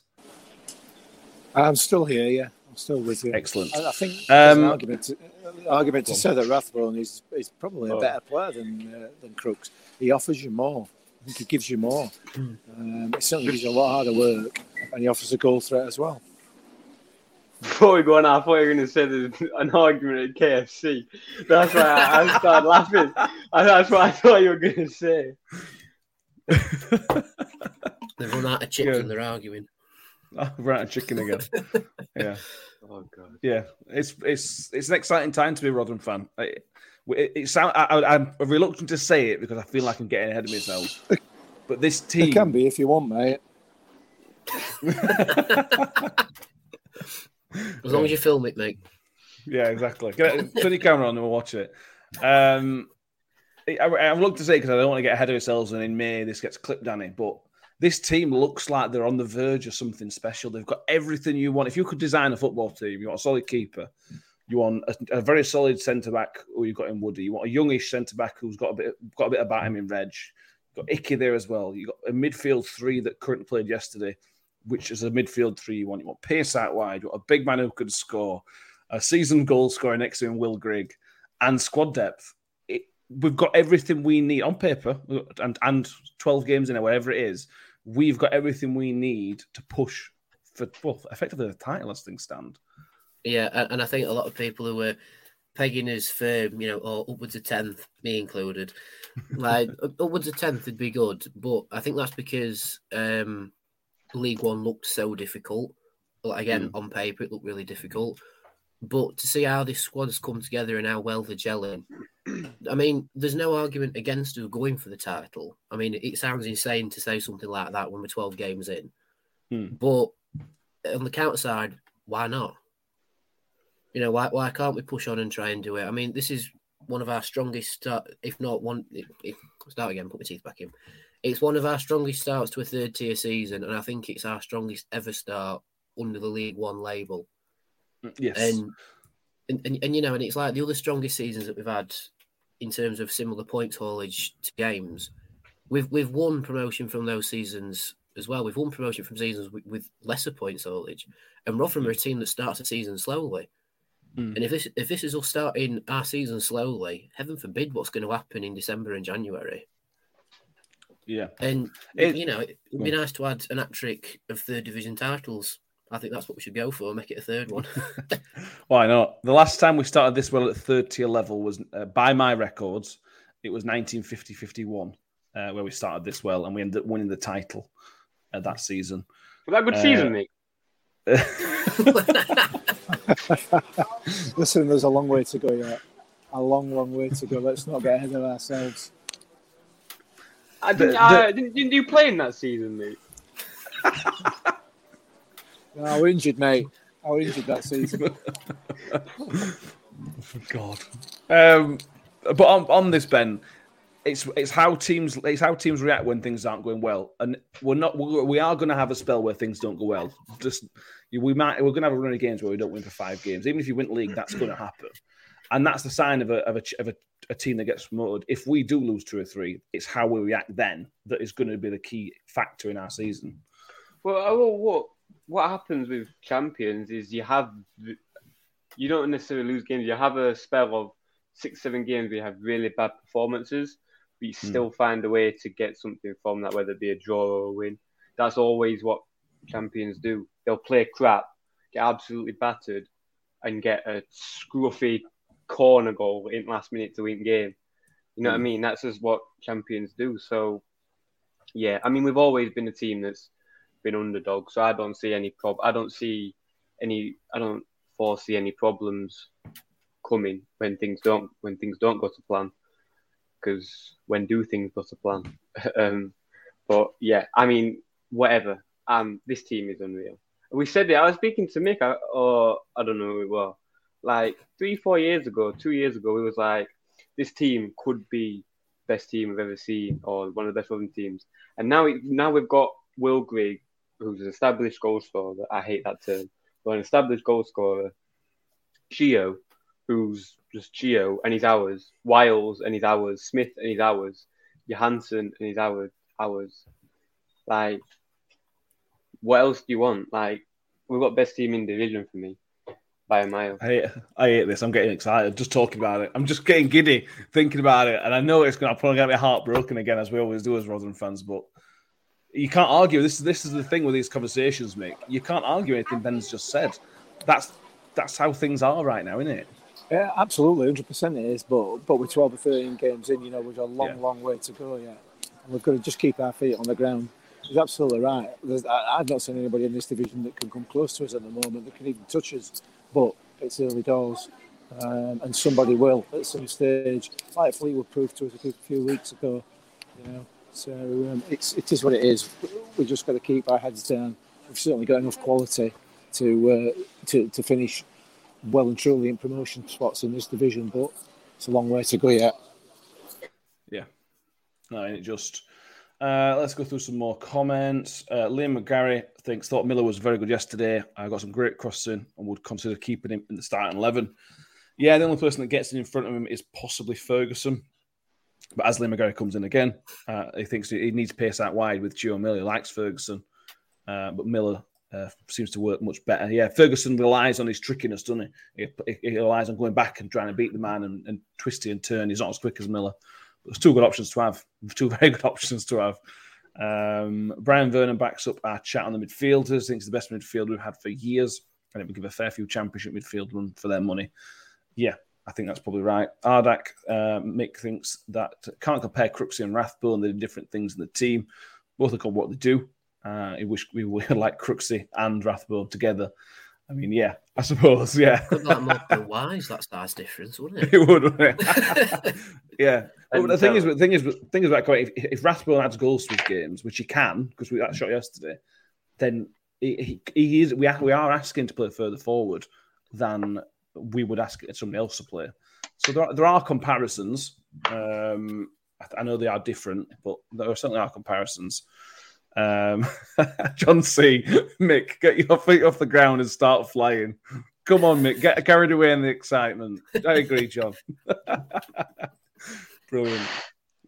I'm still here, yeah. I'm still with you. Excellent. I, I think there's an Um, argument to, uh, argument to say that Rathbone is, is probably a Oh. better player than uh, than Crooks. He offers you more. I think he gives you more. Um, he certainly gives you a lot harder work, and he offers a goal threat as well. Before we go on, I thought you were going to say there's an argument at KFC. That's why I, I started laughing. And that's what I thought you were going to say. They've run out of chips Yeah. and they're arguing. Oh, out of chicken again. yeah, Oh, God. yeah. It's it's it's an exciting time to be a Rotherham fan. It, it, it sound, I, I, I'm reluctant to say it because I feel like I'm getting ahead of myself. But this It team, can be if you want, mate. As long as you film it, mate. Yeah, exactly. Turn your camera on and we'll watch it. Um, I'm looking to say because I don't want to get ahead of ourselves and in May this gets clipped, Danny. But this team looks like they're on the verge of something special. They've got everything you want. If you could design a football team, you want a solid keeper, you want a, a very solid centre back who you've got in Woody, you want a youngish centre back who's got a bit got a bit about him in Reg. You've got Icky there as well. You got a midfield three that currently played yesterday, which is a midfield three you want. You want Pace out wide, you want a big man who can score, a seasoned goal scorer next to him, Will Grigg, and squad depth. It, we've got everything we need on paper, and and twelve games in it, whatever it is. We've got everything we need to push for well, effectively the title as things stand. Yeah, and I think a lot of people who were pegging us for, you know, or upwards of 10th, me included, like upwards of 10th would be good. But I think that's because um, League One looked so difficult. Again, on paper, it looked really difficult. But to see how this squad's come together and how well they're gelling, I mean, there's no argument against us going for the title. I mean, it sounds insane to say something like that when we're 12 games in. Hmm. But on the counter side, why not? You know, why why can't we push on and try and do it? I mean, this is one of our strongest start, if not one. If, if, start again, put my teeth back in. It's one of our strongest starts to a third tier season, and I think it's our strongest ever start under the League One label. Yes, And and, and and you know, and it's like the other strongest seasons that we've had in terms of similar points haulage to games. We've we've won promotion from those seasons as well. We've won promotion from seasons with, with lesser points haulage, and Rotherham are a team that starts a season slowly. Mm. And if this if this is us starting our season slowly, heaven forbid what's going to happen in December and January. Yeah. And It- you know, it would be nice to add an hat trick of third division titles. I think that's what we should go for. Make it a third one. Why not? The last time we started this well at third tier level was, uh, by my records, it was 1950-51 uh, where we started this well, and we ended up winning the title uh, that season. Was that a good Uh, season, mate? Listen, there's a long way to go yet. A long, long way to go. Let's not get ahead of ourselves. I didn't, the- I, didn't, didn't you play in that season, mate? No, I was injured, mate. I was injured that season. God. Um, but on, on this, Ben, it's it's how teams it's how teams react when things aren't going well, and we're not we we are going to have a spell where things don't go well. Just we might we're going to have a run of games where we don't win for five games. Even if you win the league, that's going to happen, and that's the sign of a of a of a, a team that gets promoted. If we do lose two or three, it's how we react then that is going to be the key factor in our season. Well, what what happens with champions is you have you don't necessarily lose games. You have a spell of six, seven games where you have really bad performances, but you Hmm. still find a way to get something from that, whether it be a draw or a win. that's always what champions do. They'll play crap, get absolutely battered, and get a scruffy corner goal in last minute to win game. You know what I mean? That's just what champions do. So, yeah, I mean, we've always been a team that's been underdog. So I don't see any prob. I don't see any. I don't foresee any problems coming when things don't when things don't go to plan. Because when do things go to plan? um, but yeah, I mean, whatever. Um, this team is unreal. We said it. I was speaking to Mick, I- or I don't know who it was. Like three, four years ago, two years ago, it was like this team could be best team I've ever seen, or one of the best running teams. And now, it, now we've got Will Grigg, who's an established goal scorer. I hate that term, but an established goal scorer. Chio, who's just Chio and his hours. Wiles and his hours. Smith and his hours. Johansson and his hours. Hours. Like, what else do you want? Like, we've got best team in division for me by a mile. I hate, I hate this. I'm getting excited just talking about it. I'm just getting giddy thinking about it, and I know it's going to probably get me heartbroken again, as we always do as Rotherham fans. But you can't argue. This is this is the thing with these conversations, Mick. You can't argue anything Ben's just said. That's that's how things are right now, isn't it? Yeah, absolutely, hundred percent it is. But but we're twelve or thirteen games in, you know, we've got a long, Yeah. long way to go yet, and we've got to just keep our feet on the ground. He's absolutely right. There's, I, I've not seen anybody in this division that can come close to us at the moment that can even touch us. But it's early doors, um, and somebody will at some stage, like Fleetwood proved to us a few- weeks ago. You know, so um, it's it is what it is. We just got to keep our heads down. We've certainly got enough quality to uh, to to finish well and truly in promotion spots in this division, but it's a long way to go yet. Yeah. No, and it just. Uh, let's go through some more comments. Uh, Liam McGarry thinks thought Miller was very good yesterday. I got some great crossing and would consider keeping him in the starting eleven. Yeah, the only person that gets in front of him is possibly Ferguson. But as Liam McGarry comes in again, uh, he thinks he needs pace out wide with Gio Miller. He likes Ferguson, uh, but Miller uh, seems to work much better. Yeah, Ferguson relies on his trickiness, doesn't he? He, he relies on going back and trying to beat the man and, and twisty and turn. He's not as quick as Miller. Two good options to have. Two very good options to have. Um, Brian Vernon backs up our chat on the midfielders. Thinks the best midfielder we've had for years. And it would give a fair few championship midfield run for their money. Yeah, I think that's probably right. Ardak, uh, Mick thinks that can't compare Crooksy and Rathbone. They do different things in the team. Both are called what they do. Uh, I wish we were like Crooksy and Rathbone together. I mean, yeah, I suppose, yeah. Could like more than wise that size difference, wouldn't it? it would, wouldn't it? yeah. But And the thing so- is, the thing is, the thing is about Coy, if, if Rathbone adds goals to his games, which he can, because we got shot yesterday, then he, he, he is. We are, we are asking to play further forward than we would ask somebody else to play. So there are, there are comparisons. Um, I, I know they are different, but there are certainly are comparisons. Um, John C. Mick, get your feet off the ground and start flying. Come on, Mick, get carried away in the excitement. I agree, John. Brilliant.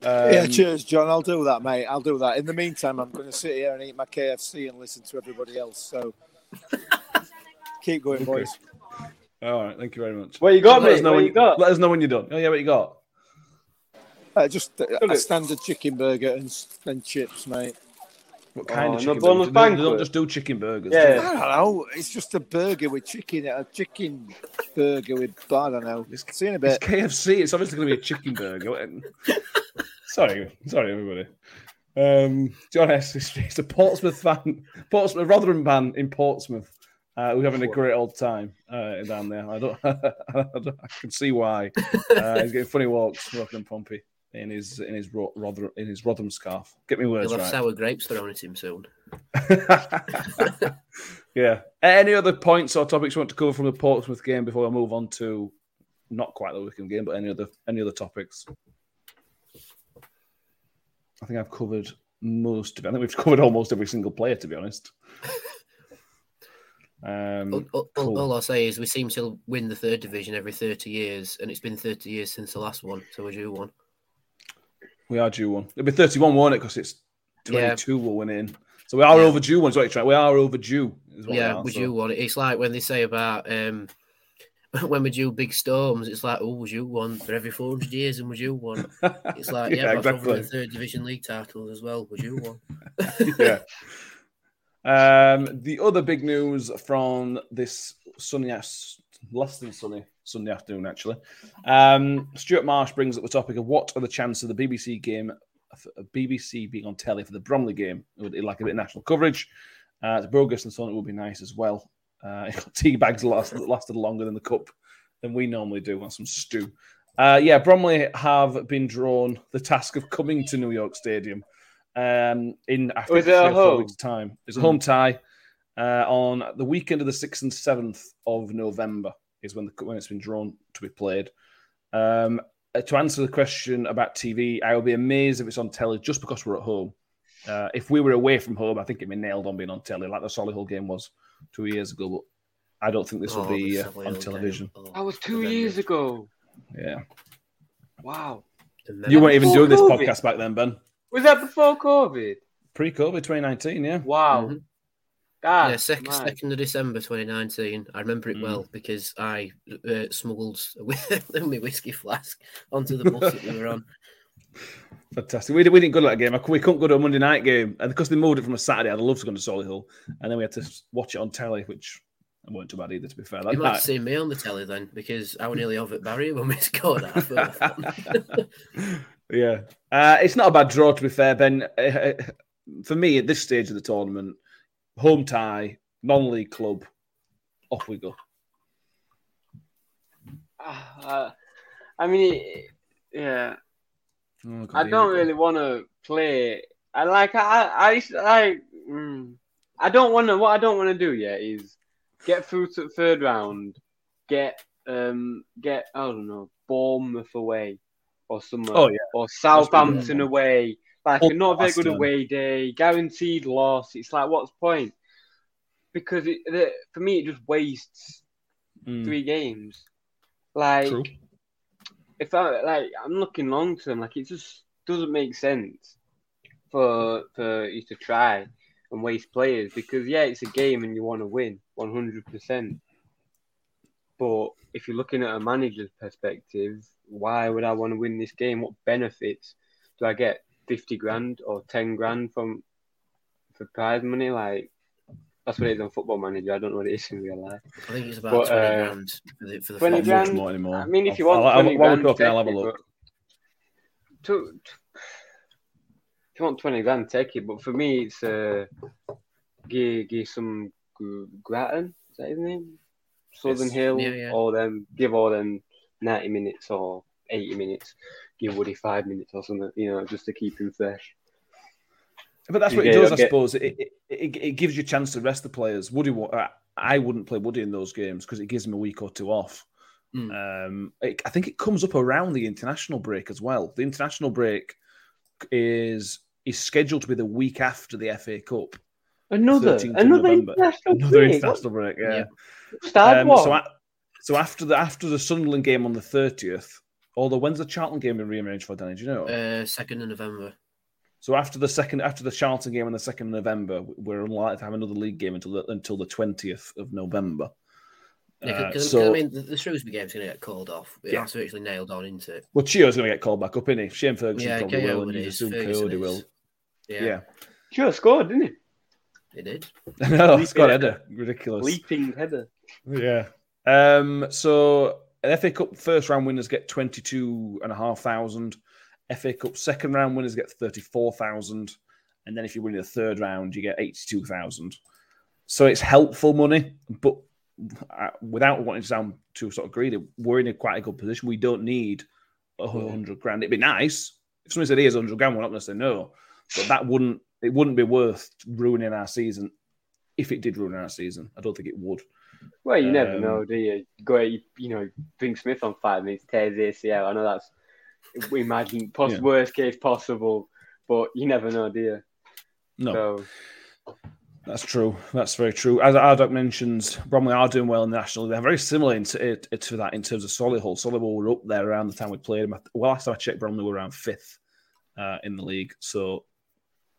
Um, yeah, cheers, John. I'll do that, mate. I'll do that. In the meantime, I'm going to sit here and eat my KFC and listen to everybody else. So keep going, boys. All right, thank you very much. What you got, let us know What when you got? Let us know when you're done. Oh yeah, what you got? Uh, just a, a standard chicken burger and, and chips, mate. What kind Oh, of no chicken? boneless burgers? They don't- they don't just do chicken burgers. Yeah. do I don't know. It's just a burger with chicken. A chicken burger with I don't know. It's- See you a they? It's. KFC. It's obviously going to be a chicken burger. sorry, sorry, everybody. Um, John S. is is a Portsmouth fan, Portsmouth Rotherham fan in Portsmouth. Uh, we're having a great old time uh, down there. I don't, I don't, I can see why. Uh, he's getting funny walks, Rotherham Pompey in his in his Ro- Rotherham in his Rotherham scarf. Get me words He'll have right. sour grapes thrown at him soon. yeah. Any other points or topics you want to cover from the Portsmouth game before I move on to not quite the Wycombe game, but any other any other topics? I think I've covered most of it. I think we've covered almost every single player, to be honest. Um, All, all- cool. all I'll say is we seem to win the third division every 30 years, and it's been 30 years since the last one, so we're due one. We are due one. It'll be 31, won't it? Because it's Yeah. 22 we'll win in. So we are Yeah. overdue one. Is what you're trying. We are overdue. yeah, are, we're so- due one. It's like when they say about um, when we're due big storms, it's like, oh, we're due one for every 400 years, and we're due one. It's like, yeah, Yeah, exactly. third division league title as well. We're due one. yeah. Um, the other big news from this sunny, ass- less than sunny Sunday afternoon, actually. Um, Stuart Marsh brings up the topic of what are the chances of the BBC game, of BBC being on telly for the Bromley game? Would it like a bit of national coverage? Uh, it's bogus and so on. It would be nice as well. Uh, tea bags last, lasted longer than the cup than we normally do on some stew. Uh, yeah, Bromley have been drawn the task of coming to New York Stadium um, in after think Was it a three or four weeks' time. It's a home tie uh, on the weekend of the sixth and seventh of November is when the when it's been drawn to be played. Um, uh, to answer the question about TV, I would be amazed if it's on telly just because we're at home. Uh, if we were away from home, I think it'd be nailed on being on telly, like the Solihull game was two years ago. But I don't think this will Oh, be uh, Solihull on game. television. Oh, That was two years memory. ago. Yeah, Wow. You weren't even Before doing this podcast back then, Ben. Was that before COVID? Pre-COVID, 2019. Yeah. Wow. Mhm. That's yeah, second, second of December 2019. I remember it Mm. well because I uh, smuggled my whiskey flask onto the bus that we were on. Fantastic. We, we didn't go to that game. We couldn't go to a Monday night game. And because they moved it from a Saturday, I'd love to go to Solihull. And then we had to watch it on telly, which weren't too bad either, to be fair. That You might have seen me on the telly then because I was nearly over at Barry when we scored our first one. yeah. Uh, it's not a bad draw, to be fair, Ben. Uh, For me, at this stage of the tournament, home tie, non league club, off we go. Uh, I mean, it, yeah. Oh, God, I don't really want to play. I like. I. I. I. Mm, I don't want to. What I don't want to do yet is get through to the third round. Get. Um. Get. I don't know. Bournemouth away, or somewhere. Oh, yeah. Or Southampton good. away. Like a not very good away day. Guaranteed loss. It's like what's the point? Because it, the, for me, it just wastes Mm, three games. Like True. if I like, I'm looking long term. Like it just doesn't make sense for for you to try and waste players because yeah, it's a game and you want to win 100. percent But if you're looking at a manager's perspective, why would I want to win this game? What benefits do I get? 50 grand or 10 grand from for prize money? Like that's what it is on Football Manager. I don't know what it is in real life. I think it's about But, 20 uh, grand for the, for the 20 Not final. much grand. more anymore. I mean, if you I'll- want I'll- 20 while we're talking, I'll have a take it, look. but to, to- if you want 20 grand, take it. But for me, it's uh, give, give some Gr- Grattan, is that his name? Southern Yes. Hill, Yeah, yeah. all them, give all them 90 minutes or 80 minutes, give Woody five minutes or something, you know, just to keep him fresh. But that's You what it get- does, I get- suppose. It, it, it, it gives you a chance to rest the players. Woody, wa- I- I wouldn't play Woody in those games because it gives him a week or two off. Mm. Um, it, I think it comes up around the international break as well. The international break is is scheduled to be the week after the FA Cup. Another, another international Another break. international break, yeah. Yeah. Start Um, what? so, a- so after the after the Sunderland game on the thirtieth, although when's the Charlton game been rearranged for? Danny, do you know? Uh, second of November. So after the second, after the Charlton game on the second of November, we're unlikely to have another league game until the, until the twentieth of November. Yeah, Uh, 'cause- 'cause, so, I mean, the, the Shrewsbury game's going to get called off. It Yeah. has to actually nailed on into it. well, Chio's going to get called back up, isn't he? Shane Ferguson Yeah, probably KO will, and you is, assume Ferguson Coyote will. Yeah, Yeah, Sure scored, didn't he? it did. no, Scott Leaping Header, ridiculous. Leaping header. Yeah. Um, so an FA Cup first round winners get twenty two and a half thousand. FA Cup second round winners get thirty four thousand, and then if you win in the third round, you get eighty two thousand. So it's helpful money, but uh, without wanting to sound too sort of greedy, we're in a quite a good position. We don't need a hundred grand. It'd be nice if somebody said, "Here's a hundred grand." We're not going to say no, but that wouldn't. It wouldn't be worth ruining our season. If it did ruin our season, I don't think it would. Well, you never Um, know, do you? Go, you, you know, bring Smith on five minutes, tears ACL. I know that's we imagine poss- Yeah. worst case possible, but you never know, do you? No, So that's true. That's very true. As Ardoc mentions, Bromley are doing well in the national. They're very similar in to, to that in terms of Solihull. Solihull were up there around the time we played them. Well, last time I checked, Bromley were around fifth uh, in the league. So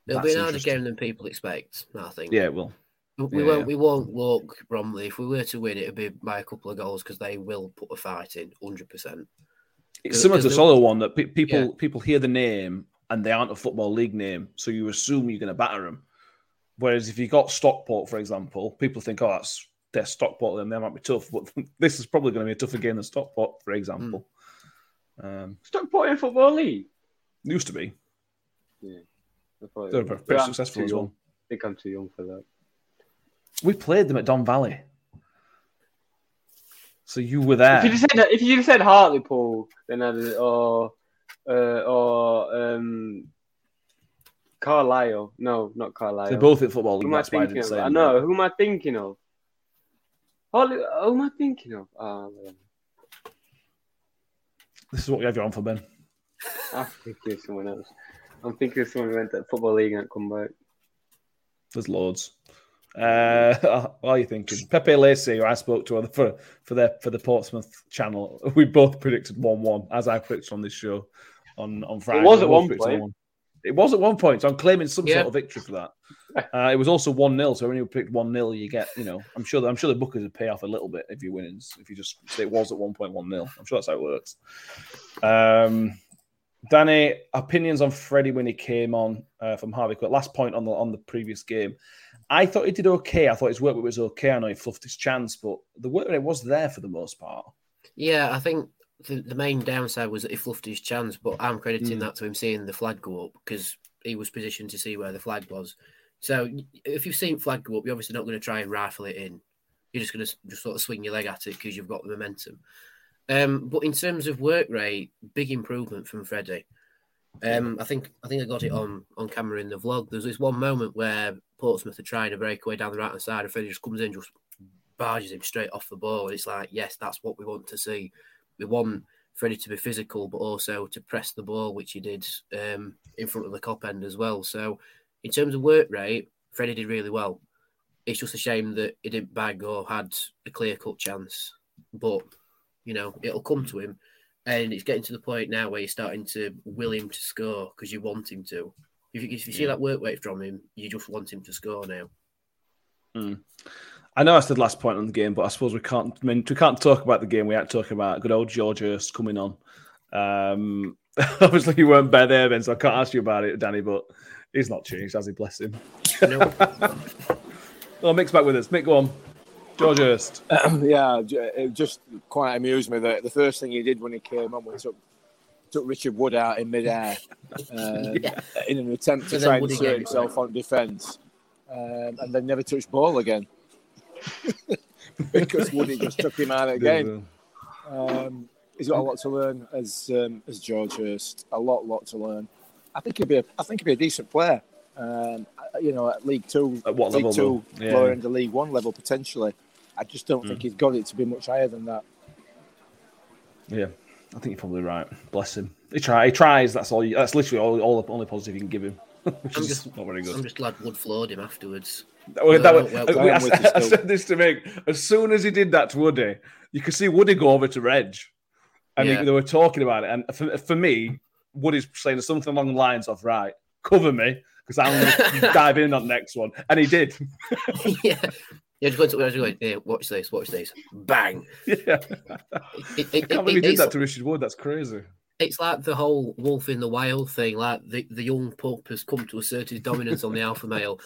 It'll be an harder game than people expect, I think. yeah, well, We Yeah, won't. yeah. We won't look Bromley. If we were to win, it'd be by a couple of goals because they will put a fight in, hundred percent. it's 'Cause- similar to the 'cause Solihull one that pe- people Yeah. people hear the name and they aren't a football league name, so you assume you're going to batter them. Whereas if you got Stockport, for example, people think, oh, that's they're Stockport, then they might be tough. But this is probably going to be a tougher game than Stockport, for example. Um, Stockport in football league. used to be. Yeah, I thought it They're was. pretty I'm successful as well. I think I'm too young for that. We played them at Don Valley. So you were there. If you just said if you just said Hartlepool, then I'd or uh, or um, Carlisle. No, not Carlisle. They're both at football Who am I thinking of? I know. Who am I thinking of? Hartle- who am I thinking of? Man. This is what we have you on for, Ben. I'm thinking of someone else. I'm thinking of someone who went to football league and come back. There's loads. Uh, what are you thinking? Pepe Lacey, who I spoke to for for their for the Portsmouth channel, we both predicted one one, as I predicted on this show on on Friday. It was at one point. 1-1. It was at one point, so I'm claiming some Yeah. sort of victory for that. Uh, it was also one 0 so when you picked one 0 you get, you know, I'm sure I'm sure the bookers would pay off a little bit if you win. If you just say it was at one point one 0 I'm sure that's how it works. Um, Danny, opinions on Freddie when he came on uh, from Harvey. Quick, last point on the on the previous game. I thought he did okay. I thought his work was okay. I know he fluffed his chance, but the work rate was there for the most part. Yeah, I think the, the main downside was that he fluffed his chance, but I'm crediting Mm. that to him seeing the flag go up because he was positioned to see where the flag was. So if you've seen flag go up, you're obviously not going to try and rifle it in. You're just going to just sort of swing your leg at it because you've got the momentum. Um, but in terms of work rate, big improvement from Freddie. Um, I think I think I got it on on camera in the vlog. There's this one moment where Portsmouth are trying to break away down the right hand side, and Freddie just comes in, just barges him straight off the ball. And it's like, yes, that's what we want to see. We want Freddie to be physical, but also to press the ball, which he did um, in front of the cop end as well. So, in terms of work rate, Freddie did really well. It's just a shame that he didn't bag or had a clear cut chance. But, you know, it'll come to him. And it's getting to the point now where you're starting to will him to score because you want him to. If you, if you see that work rate from him, you just want him to score now. I know I said last point on the game, but I suppose we can't. I mean, we can't talk about the game. We had to talk about good old George Hurst coming on. Um, obviously, you weren't there then, so I can't ask you about it, Danny. But he's not changed, has he? Bless him. No. Well, Mick's back with us. Mick, go on. George Hurst. yeah, it just quite amused me that the first thing he did when he came on was took, took Richard Wood out in midair um, in an attempt to So then try and Woody insert gave it himself on defence, um, and then never touched ball again because Woody just took him out again. Um, he's got a lot to learn as um, as George Hurst. A lot, lot to learn. I think he'll be. A, I think he'll be a decent player. Um, you know, at League Two, At what League level, Two. Yeah. lower end of League One level potentially. I just don't think hmm. he's got it to be much higher than that. Yeah, I think you're probably right. Bless him. He try. He tries. That's all. You, that's literally all, all. The only positive you can give him. Which I'm is just, not very good. I'm just glad Wood floored him afterwards. Well, that Well, uh, was- well, I, well, I I'm said, I said this to Mick. As soon as he did that to Woody, you could see Woody go over to Reg, and Yeah. they, they were talking about it. And for, for me, Woody's saying something along the lines of, "Right, cover me because I'm going to dive in on the next one," and he did. yeah. Yeah, just going to, going, yeah, watch this, watch this. Bang. yeah, It, I can't it- believe he did that to Richard Wood. That's crazy. it's like the whole wolf in the wild thing. Like the, the young pup has come to assert his dominance on the alpha male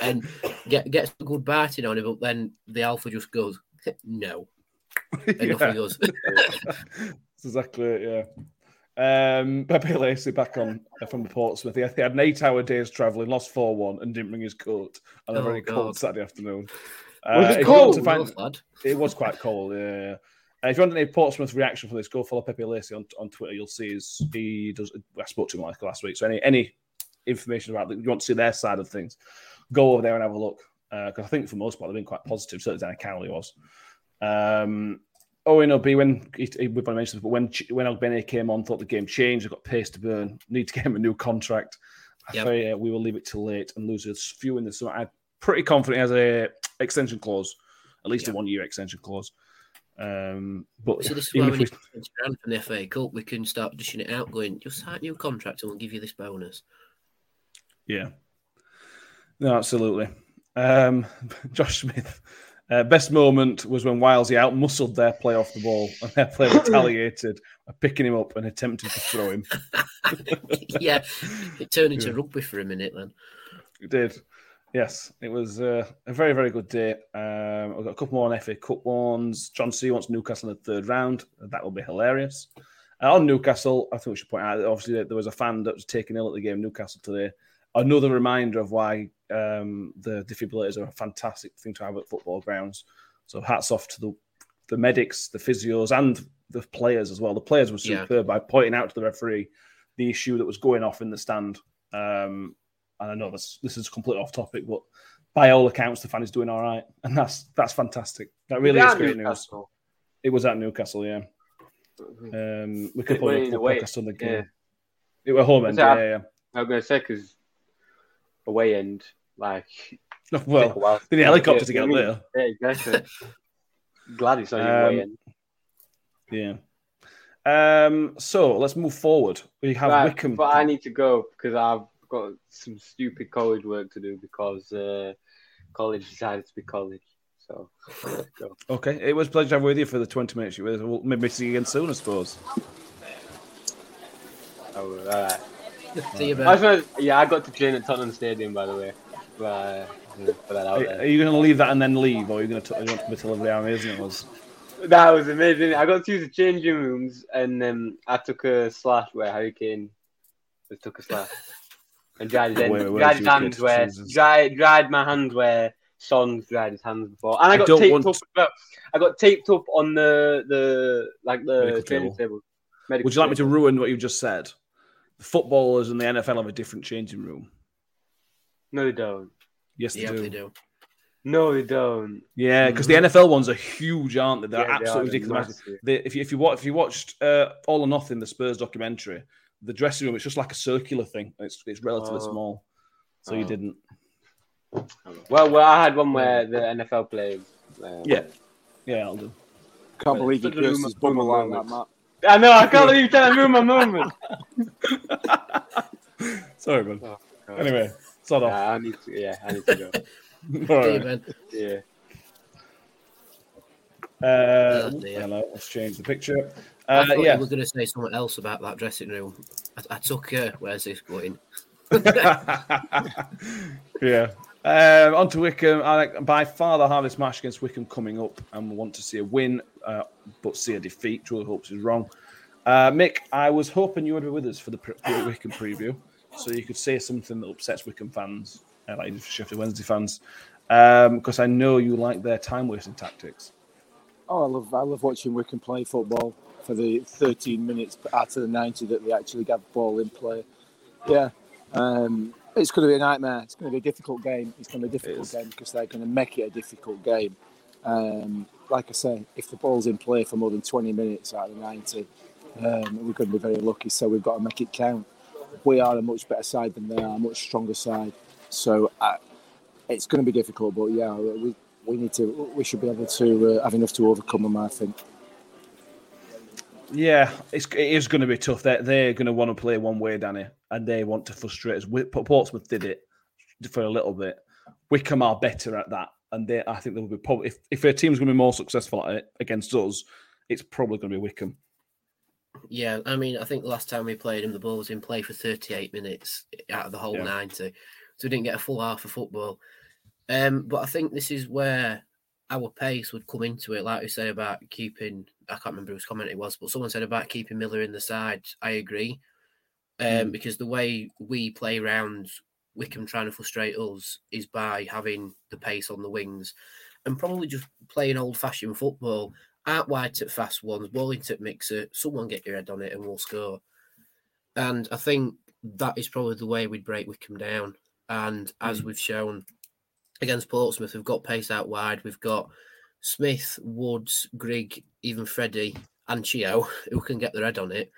and get, gets a good biting on him, but then the alpha just goes, no. And Yeah. off goes. That's exactly it, yeah. Um, Pepe Lacey back on uh, from Portsmouth. He had, an eight-hour day's travelling, lost four-one, and didn't bring his coat on a Oh, very cold Saturday afternoon. Was it if you cold? Find, Rough, it was quite cold. Yeah. yeah. Uh, if you want any Portsmouth reaction from this, go follow Pepe Lacey on, on Twitter. You'll see his he does. I spoke to him like last week. So any any information about that, you want to see their side of things, go over there and have a look. Because I think for most part they've been quite positive. Certainly Danny Cowley was. Um, Owen Obi when he, he, we've already mentioned this, but when when Ogbene came on, thought the game changed. They've got pace to burn. Need to get him a new contract. I Yep. fear we will leave it till late and lose a few in the summer. I'm pretty confident he has a extension clause, at least a one year extension clause. Um, but See, this is why we if need we, 20 grand from the FA Cup. We can start dishing it out, going, just sign a new contract and we'll give you this bonus. yeah, no, absolutely. Um, Josh Smith. Uh, best moment was when Wilesy out muscled their play off the ball and their play retaliated by picking him up and attempting to throw him. yeah, it turned into Yeah. rugby for a minute then. It did. Yes, it was uh, a very, very good day. Um, I've got a couple more on FA Cup ones. John C wants Newcastle in the third round. That will be hilarious. Uh, on Newcastle, I think we should point out that obviously there was a fan that was taken ill at the game Newcastle today. Another reminder of why um, the defibrillators are a fantastic thing to have at football grounds. So hats off to the the medics, the physios, and the players as well. The players were Yeah. superb by pointing out to the referee the issue that was going off in the stand. Um, and I know this this is completely off topic, but by all accounts, the fan is doing all right, and that's that's fantastic. That really is great news. It was at Newcastle, yeah. Um, we could put a podcast on the game. yeah. It were home end, yeah, yeah. I was gonna say because away end, like. Well, they helicopter Yeah, to get up there. Yeah, exactly. Glad it's on your Um, way in. Yeah. Um, so let's move forward. We have Right, Wycombe. but I need to go because I've got some stupid college work to do because uh, college decided to be college. So go. Okay, it was a pleasure to have with you for the 20 minutes you were with. We'll maybe see you again soon, I suppose. Oh, all right. See you, I Ben. just wanna- yeah, I got to train at Tottenham Stadium, by the way. But, uh, that out Are, are you going to leave that and then leave, or are you going to you want to be till every hour, isn't it? Was That was amazing. I got to use the changing rooms, and um, I took a slash where Harry Kane just took a slash and dried his, Wait, end, wait, wait, dried his hands where dried, dried my hands where Son's dried his hands before, and I I got don't taped want- up. I got taped up on the the like the Medical training table. table. Medical Would you like me to ruin what you just said? The footballers and the NFL have a different changing room. No, they don't. Yes, they Yeah, do. they do. No, they don't. Yeah, because the NFL ones are huge, aren't they? They're Yeah, absolutely they're ridiculous. massive. They, if you if you watch if you watched uh, All or Nothing, the Spurs documentary, the dressing room it's just like a circular thing. It's it's relatively Oh. small, so you Oh. didn't. Well, well, I had one where the NFL played. Uh, Yeah, yeah, I'll do. Can't believe you Put the room- cursed his put the bubble like room- that, Matt. I know. I can't believe you telling me my moment. Sorry, man. Oh, Anyway, sod off. Yeah, I need to. Yeah, I need to go. All See you, right. Ben. Yeah. Uh, Oh, hello, let's change the picture. I Uh, thought yeah, you were going to say something else about that dressing room. I, I took uh, where's this going? yeah. Um, on to Wycombe. I like by far the hardest match against Wycombe coming up, and we want to see a win, uh, but see a defeat. Truly hopes is wrong. Uh, Mick, I was hoping you would be with us for the, pre- Wycombe preview, so you could say something that upsets Wycombe fans, uh, like Sheffield Wednesday fans, because I know you like their time wasting tactics. Oh, I love I love watching Wycombe play football for the 13 minutes out of the 90 that they actually get the ball in play. Yeah, um, it's going to be a nightmare. It's going to be a difficult game. It's going to be a difficult game because they're going to make it a difficult game. Um, like I say, if the ball's in play for more than 20 minutes out of the 90, um, we're going to be very lucky. So we've got to make it count. We are a much better side than they are, a much stronger side. So uh, it's going to be difficult, but yeah, we we need to we should be able to uh, have enough to overcome them. I think. Yeah, it's, it is going to be tough. They're, they're going to want to play one way, Danny, and they want to frustrate us. Portsmouth did it for a little bit. Wycombe are better at that, and they, I think they'll be probably if, if their team's going to be more successful at it against us, it's probably going to be Wycombe. Yeah, I mean, I think the last time we played him, the ball was in play for 38 minutes out of the whole Yeah. 90. So we didn't get a full half of football. Um, but I think this is where our pace would come into it. Like we say about keeping, I can't remember whose comment it was, but someone said about keeping Miller in the side. I agree. Um, Because the way we play around Wycombe trying to frustrate us is by having the pace on the wings and probably just playing old fashioned football out wide to fast ones, ball into mixer, someone get your head on it and we'll score. And I think that is probably the way we'd break Wycombe down. And as we've shown against Portsmouth, we've got pace out wide. We've got Smith, Woods, Grigg, even Freddie and Chio who can get their head on it.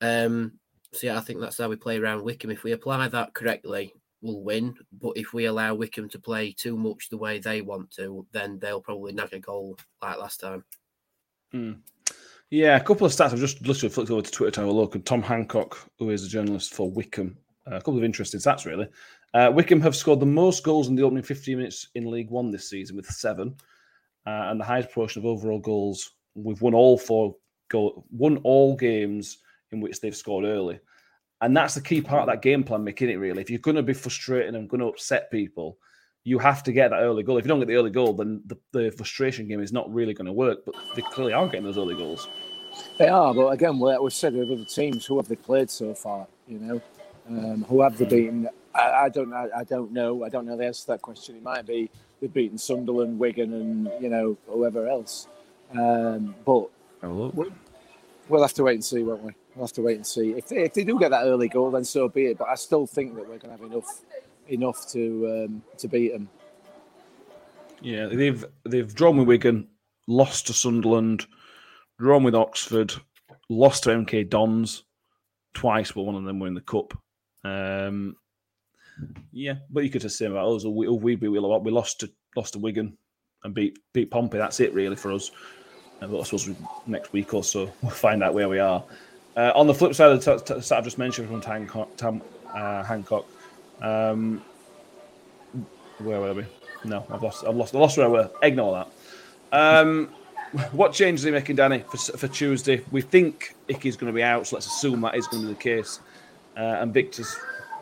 Um, so yeah, I think that's how we play around Wycombe. If we apply that correctly, we'll win. But if we allow Wycombe to play too much the way they want to, then they'll probably nag a goal like last time. Yeah, a couple of stats. I've just literally flicked over to Twitter to have a look. And Tom Hancock, who is a journalist for Wycombe, uh, a couple of interesting stats really. Uh, Wycombe have scored the most goals in the opening 15 minutes in League One this season with seven, uh, and the highest proportion of overall goals. We've won all four goal, won all games in which they've scored early, and that's the key part of that game plan, making it really. If you're going to be frustrating and going to upset people, you have to get that early goal. If you don't get the early goal, then the, the frustration game is not really going to work. But they clearly aren't getting those early goals. They are, but again, like we've said with other teams, who have they played so far? You know, um, who have they beaten? I, I don't know. I don't know. I don't know the answer to that question. It might be they've beaten Sunderland, Wigan, and you know whoever else. Um, but we'll, we'll have to wait and see, won't we? We'll have to wait and see. If they, if they do get that early goal, then so be it. But I still think that we're going to have enough enough to um, to beat them. Yeah, they've they've drawn with Wigan, lost to Sunderland, drawn with Oxford, lost to MK Dons twice, but one of them were in the cup. Um, yeah, but you could just say about us. We we we, we lost to lost to Wigan and beat beat Pompey. That's it really for us. Uh, but I suppose we, next week or so we'll find out where we are. Uh, on the flip side of the t- t- I've just mentioned from Tam, Tam uh, Hancock, um, where were we? No, I've lost. I've lost. I lost where I were. Ignore that. Um, what changes are you making, Danny, for, for Tuesday? We think Icky's going to be out, so let's assume that is going to be the case. Uh, and Viktor's,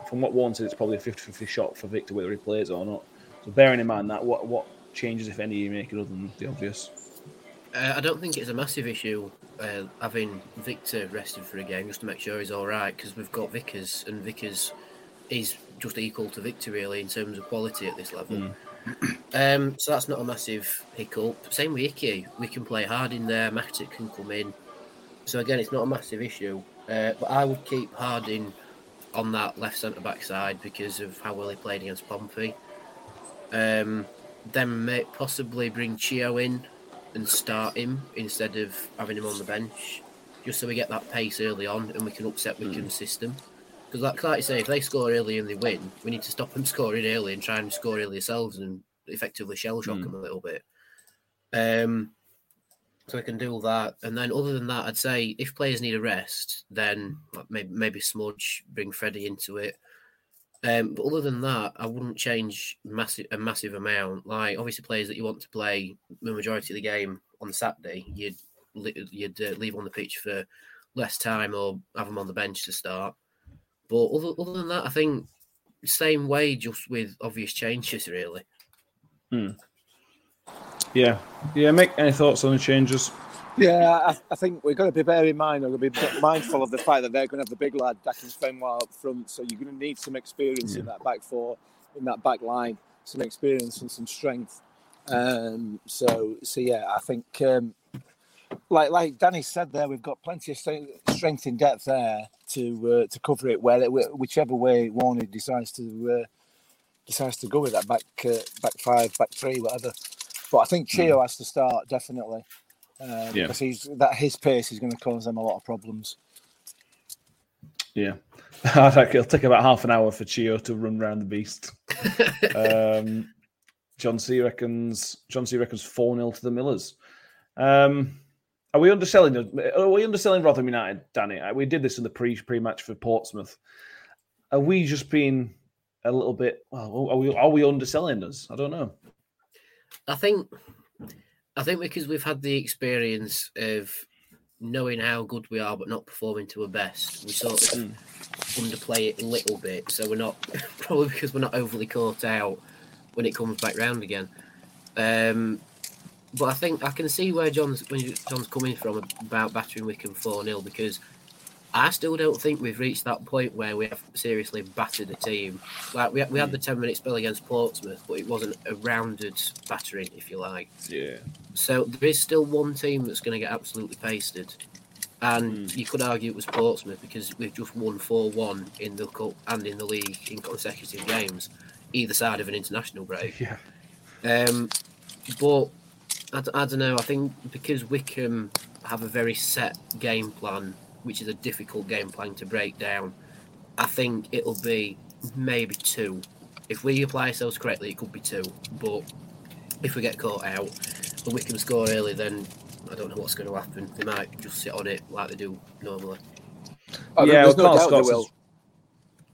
from what Warne said, it's probably a 50 50 shot for Viktor whether he plays or not. So bearing in mind that, what what changes, if any, are you making other than the obvious? Uh, I don't think it's a massive issue uh, having Viktor rested for a game just to make sure he's all right because we've got Vickers and Vickers is just equal to Viktor really in terms of quality at this level. Mm. Um, so that's not a massive hiccup. Same with Icky. We can play hard in there. Mattock can come in. So again, it's not a massive issue. Uh, but I would keep Harding on that left centre back side because of how well he played against Pompey. Um, then may possibly bring Chio in and start him instead of having him on the bench, just so we get that pace early on and we can upset Wycombe's system. Because, like, like you say, if they score early and they win, we need to stop them scoring early and try and score early ourselves and effectively shell shock Mm. them a little bit. Um, so we can do all that, and then other than that, I'd say if players need a rest, then maybe maybe smudge, bring Freddie into it. Um, but other than that, I wouldn't change massive a massive amount. Like obviously, players that you want to play the majority of the game on Saturday, you'd you'd uh, leave on the pitch for less time or have them on the bench to start. But other, other than that, I think same way, just with obvious changes, really. Hmm. Yeah, yeah. Make any thoughts on the changes? Yeah, I, I think we've got to be bear in mind, to be mindful of the fact that they're going to have the big lad, Akinfenwa up front. So you're going to need some experience in that back four, in that back line, some experience and some strength. Um, so, so yeah, I think um, like like Danny said there, we've got plenty of strength, in depth there to uh, to cover it. Where whichever way Warne decides to uh, decides to go with that back uh, back five, back three, whatever. But I think Chio has to start definitely uh, Yeah. because he's that his pace is going to cause them a lot of problems. Yeah, I think it'll take about half an hour for Chio to run around the beast. um, John C reckons John C reckons four 0 to the Millers. Um, are we underselling? Are we underselling Rotherham United, Danny? Uh, We did this in the pre pre match for Portsmouth. Are we just being a little bit? Well, are we are we underselling us? I don't know. I think, I think because we've had the experience of knowing how good we are, but not performing to our best, we sort of underplay it a little bit. So we're not probably because we're not overly caught out when it comes back round again. Um, but I think I can see where John's when John's coming from about battering Wycombe four 0 because I still don't think we've reached that point where we have seriously battered a team. Like we, we had the ten minute spell against Portsmouth, but it wasn't a rounded battering, if you like. Yeah. So there is still one team that's going to get absolutely pasted. And you could argue it was Portsmouth because we've just won 4 1 in the Cup and in the league in consecutive games, either side of an international break. Yeah. Um, but I, I don't know. I think because Wycombe have a very set game plan, which is a difficult game plan to break down, I think it'll be maybe two. If we apply ourselves correctly, it could be two. But if we get caught out and Wycombe score early, then I don't know what's going to happen. They might just sit on it like they do normally. Oh, Yeah, there's well, no doubt they will. is-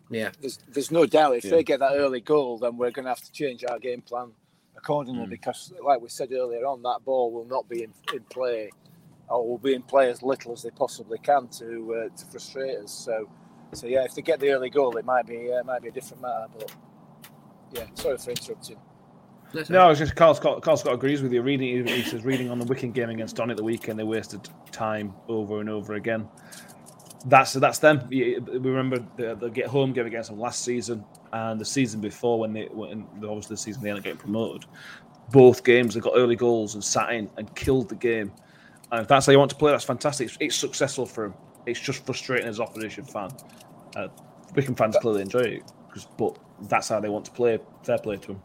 Yeah. There's, there's no doubt if Yeah. they get that early goal, then we're going to have to change our game plan accordingly Mm. because, like we said earlier on, that ball will not be in, in play or will be in play as little as they possibly can to uh, to frustrate us. So, so yeah, if they get the early goal, it might be uh, might be a different matter. But yeah, sorry for interrupting. That's No, I was just Carl Scott. Carl Scott agrees with you. Reading, he says, reading on the Wigan game against Don at the weekend, they wasted time over and over again. That's that's them. We remember the, the get home game against them last season and the season before when they when obviously the season they ended up getting promoted. Both games they got early goals and sat in and killed the game. And if that's how you want to play, that's fantastic. It's, it's successful for him. It's just frustrating as opposition fan. Uh, Wigan fans clearly enjoy it, 'cause- but that's how they want to play. Fair play to them.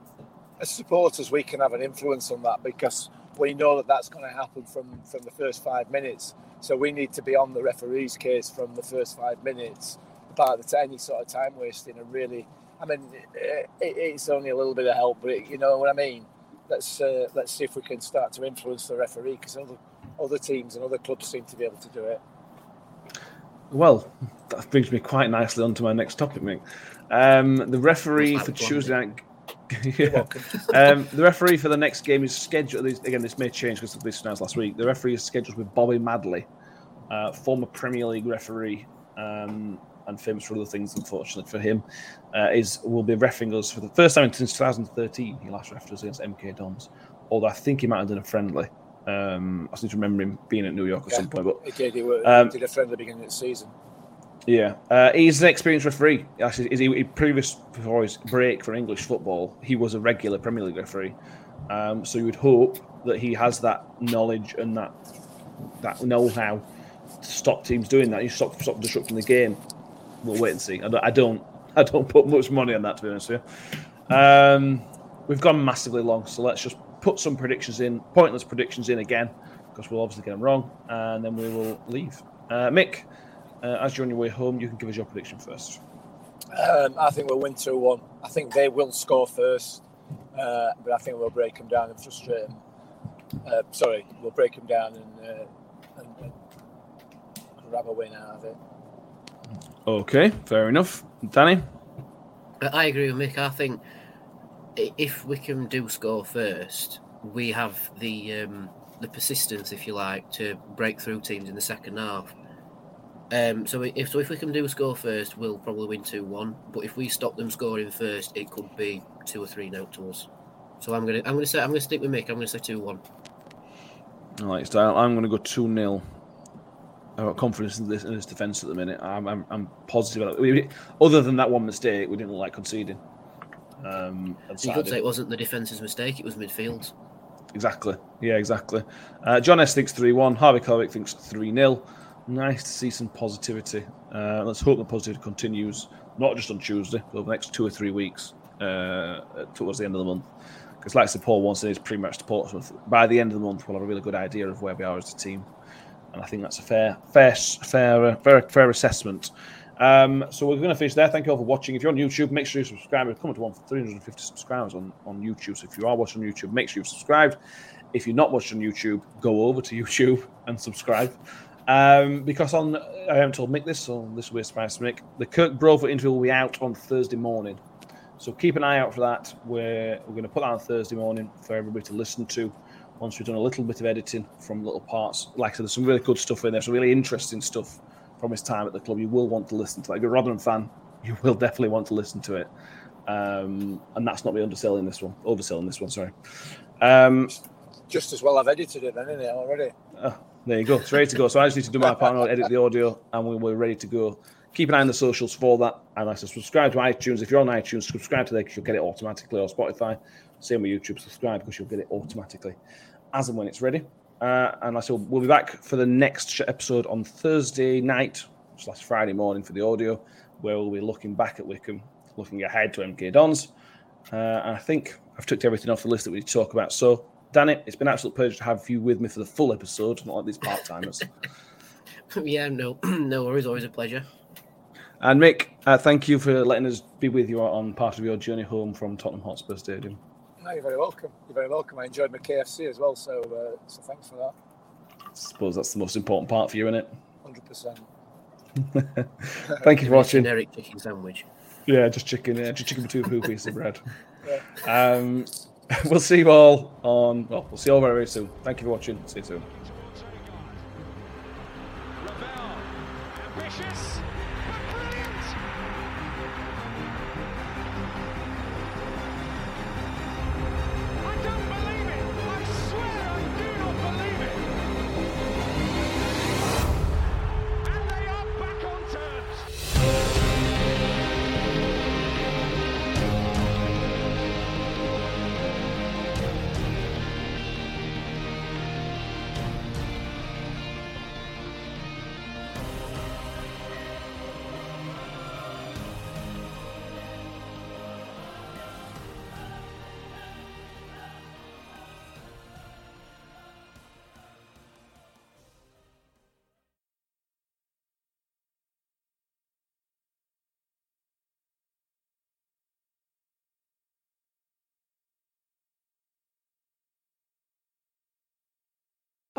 as supporters, we can have an influence on that because we know that that's going to happen from from the first five minutes. So we need to be on the referee's case from the first five minutes about the any sort of time wasting and really. I mean, it, it's only a little bit of help, but it, you know what I mean. Let's uh, let's see if we can start to influence the referee because other other teams and other clubs seem to be able to do it. Well, that brings me quite nicely onto my next topic, Mick. Um, the referee for Tuesday night. yeah. um, the referee for the next game is scheduled. Again, this may change because this was announced last week. The referee is scheduled with Bobby Madley, uh, former Premier League referee, um, and famous for other things. Unfortunately for him, uh, is will be refing us for the first time since 2013. He last refed us against MK Dons, although I think he might have done a friendly. Um, I seem to remember him being at New York at Yeah. some point, but He did. He, were, Um, he did a friendly beginning of the season. yeah, uh, he's an experienced referee. Actually, is he, he previous before his break for English football, he was a regular Premier League referee. Um, so you would hope that he has that knowledge and that that know-how to stop teams doing that. You stop stop disrupting the game. We'll wait and see. I don't. I don't, I don't put much money on that to be honest with you. Um, we've gone massively long, so let's just put some predictions in, pointless predictions in again, because we'll obviously get them wrong, and then we will leave. Uh, Mick, uh, as you're on your way home, you can give us your prediction first. Um, I think we'll win 2 1. I think they will score first, uh, but I think we'll break them down and frustrate them. Uh, sorry, we'll break them down and, uh, and, and grab a win out of it. Okay, fair enough. Danny? I I agree with Mick. I think i- if Wycombe do score first, we have the um, the persistence, if you like, to break through teams in the second half. Um, so if so, if Wycombe do score first, we'll probably win two one. But if we stop them scoring first, it could be two or three note to us. So I'm gonna I'm gonna say I'm gonna stick with Mick. I'm gonna say two one. I like style. I'm to go 2 0. I've got confidence in this, in this defence at the minute. I'm, I'm, I'm positive. Other than that one mistake, we didn't like conceding. Um, You could say it wasn't the defence's mistake; it was midfield. Exactly. Yeah, exactly. Uh, John S thinks 3 1. Harvey Kovic thinks 3 0. Nice to see some positivity. Uh, let's hope the positivity continues, not just on Tuesday, but over the next two or three weeks uh, towards the end of the month. Because, like I said, Paul wants in his pre match to Portsmouth. By the end of the month, we'll have a really good idea of where we are as a team. And I think that's a fair, fair, fair, uh, fair, fair assessment. Um, so we're going to finish there. Thank you all for watching. If you're on YouTube, make sure you subscribe. We're coming to one 350 subscribers on, on YouTube. So if you are watching YouTube, make sure you've subscribed. If you're not watching YouTube, go over to YouTube and subscribe. Um, because on, I haven't told Mick this, so this will be a surprise to Mick. The Kirk Broadfoot interview will be out on Thursday morning. So keep an eye out for that. We're, we're going to put that on Thursday morning for everybody to listen to once we've done a little bit of editing from little parts. Like I said, there's some really good stuff in there, some really interesting stuff from his time at the club. You will want to listen to that. If you're a Rotherham fan, you will definitely want to listen to it. Um, and that's not me underselling this one, overselling this one, sorry. Um, Just as well I've edited it then, isn't it, already? Oh, there you go. It's ready to go. So I just need to do my part and edit the audio, and we we're ready to go. Keep an eye on the socials for that. And I said, subscribe to iTunes. If you're on iTunes, subscribe to there because you'll get it automatically, or Spotify. Same with YouTube, subscribe because you'll get it automatically as and when it's ready. Uh, and I said, we'll be back for the next episode on Thursday night slash Friday morning for the audio, where we'll be looking back at Wycombe, looking ahead to MK Dons. Uh, and I think I've took everything off the list that we need to talk about. So, Danny, it's been an absolute pleasure to have you with me for the full episode, not like these part timers. yeah, no, no worries. Always a pleasure. and Mick, uh, thank you for letting us be with you on part of your journey home from Tottenham Hotspur Stadium. No, you're very welcome. You're very welcome. I enjoyed my KFC as well, so uh, so thanks for that. I suppose that's the most important part for you, isn't it? Hundred percent. Thank you for watching. Generic chicken sandwich. Yeah, just chicken, yeah, just chicken with two two pieces of bread. Um, we'll see you all on. Well, we'll see you all very, very soon. Thank you for watching. See you soon.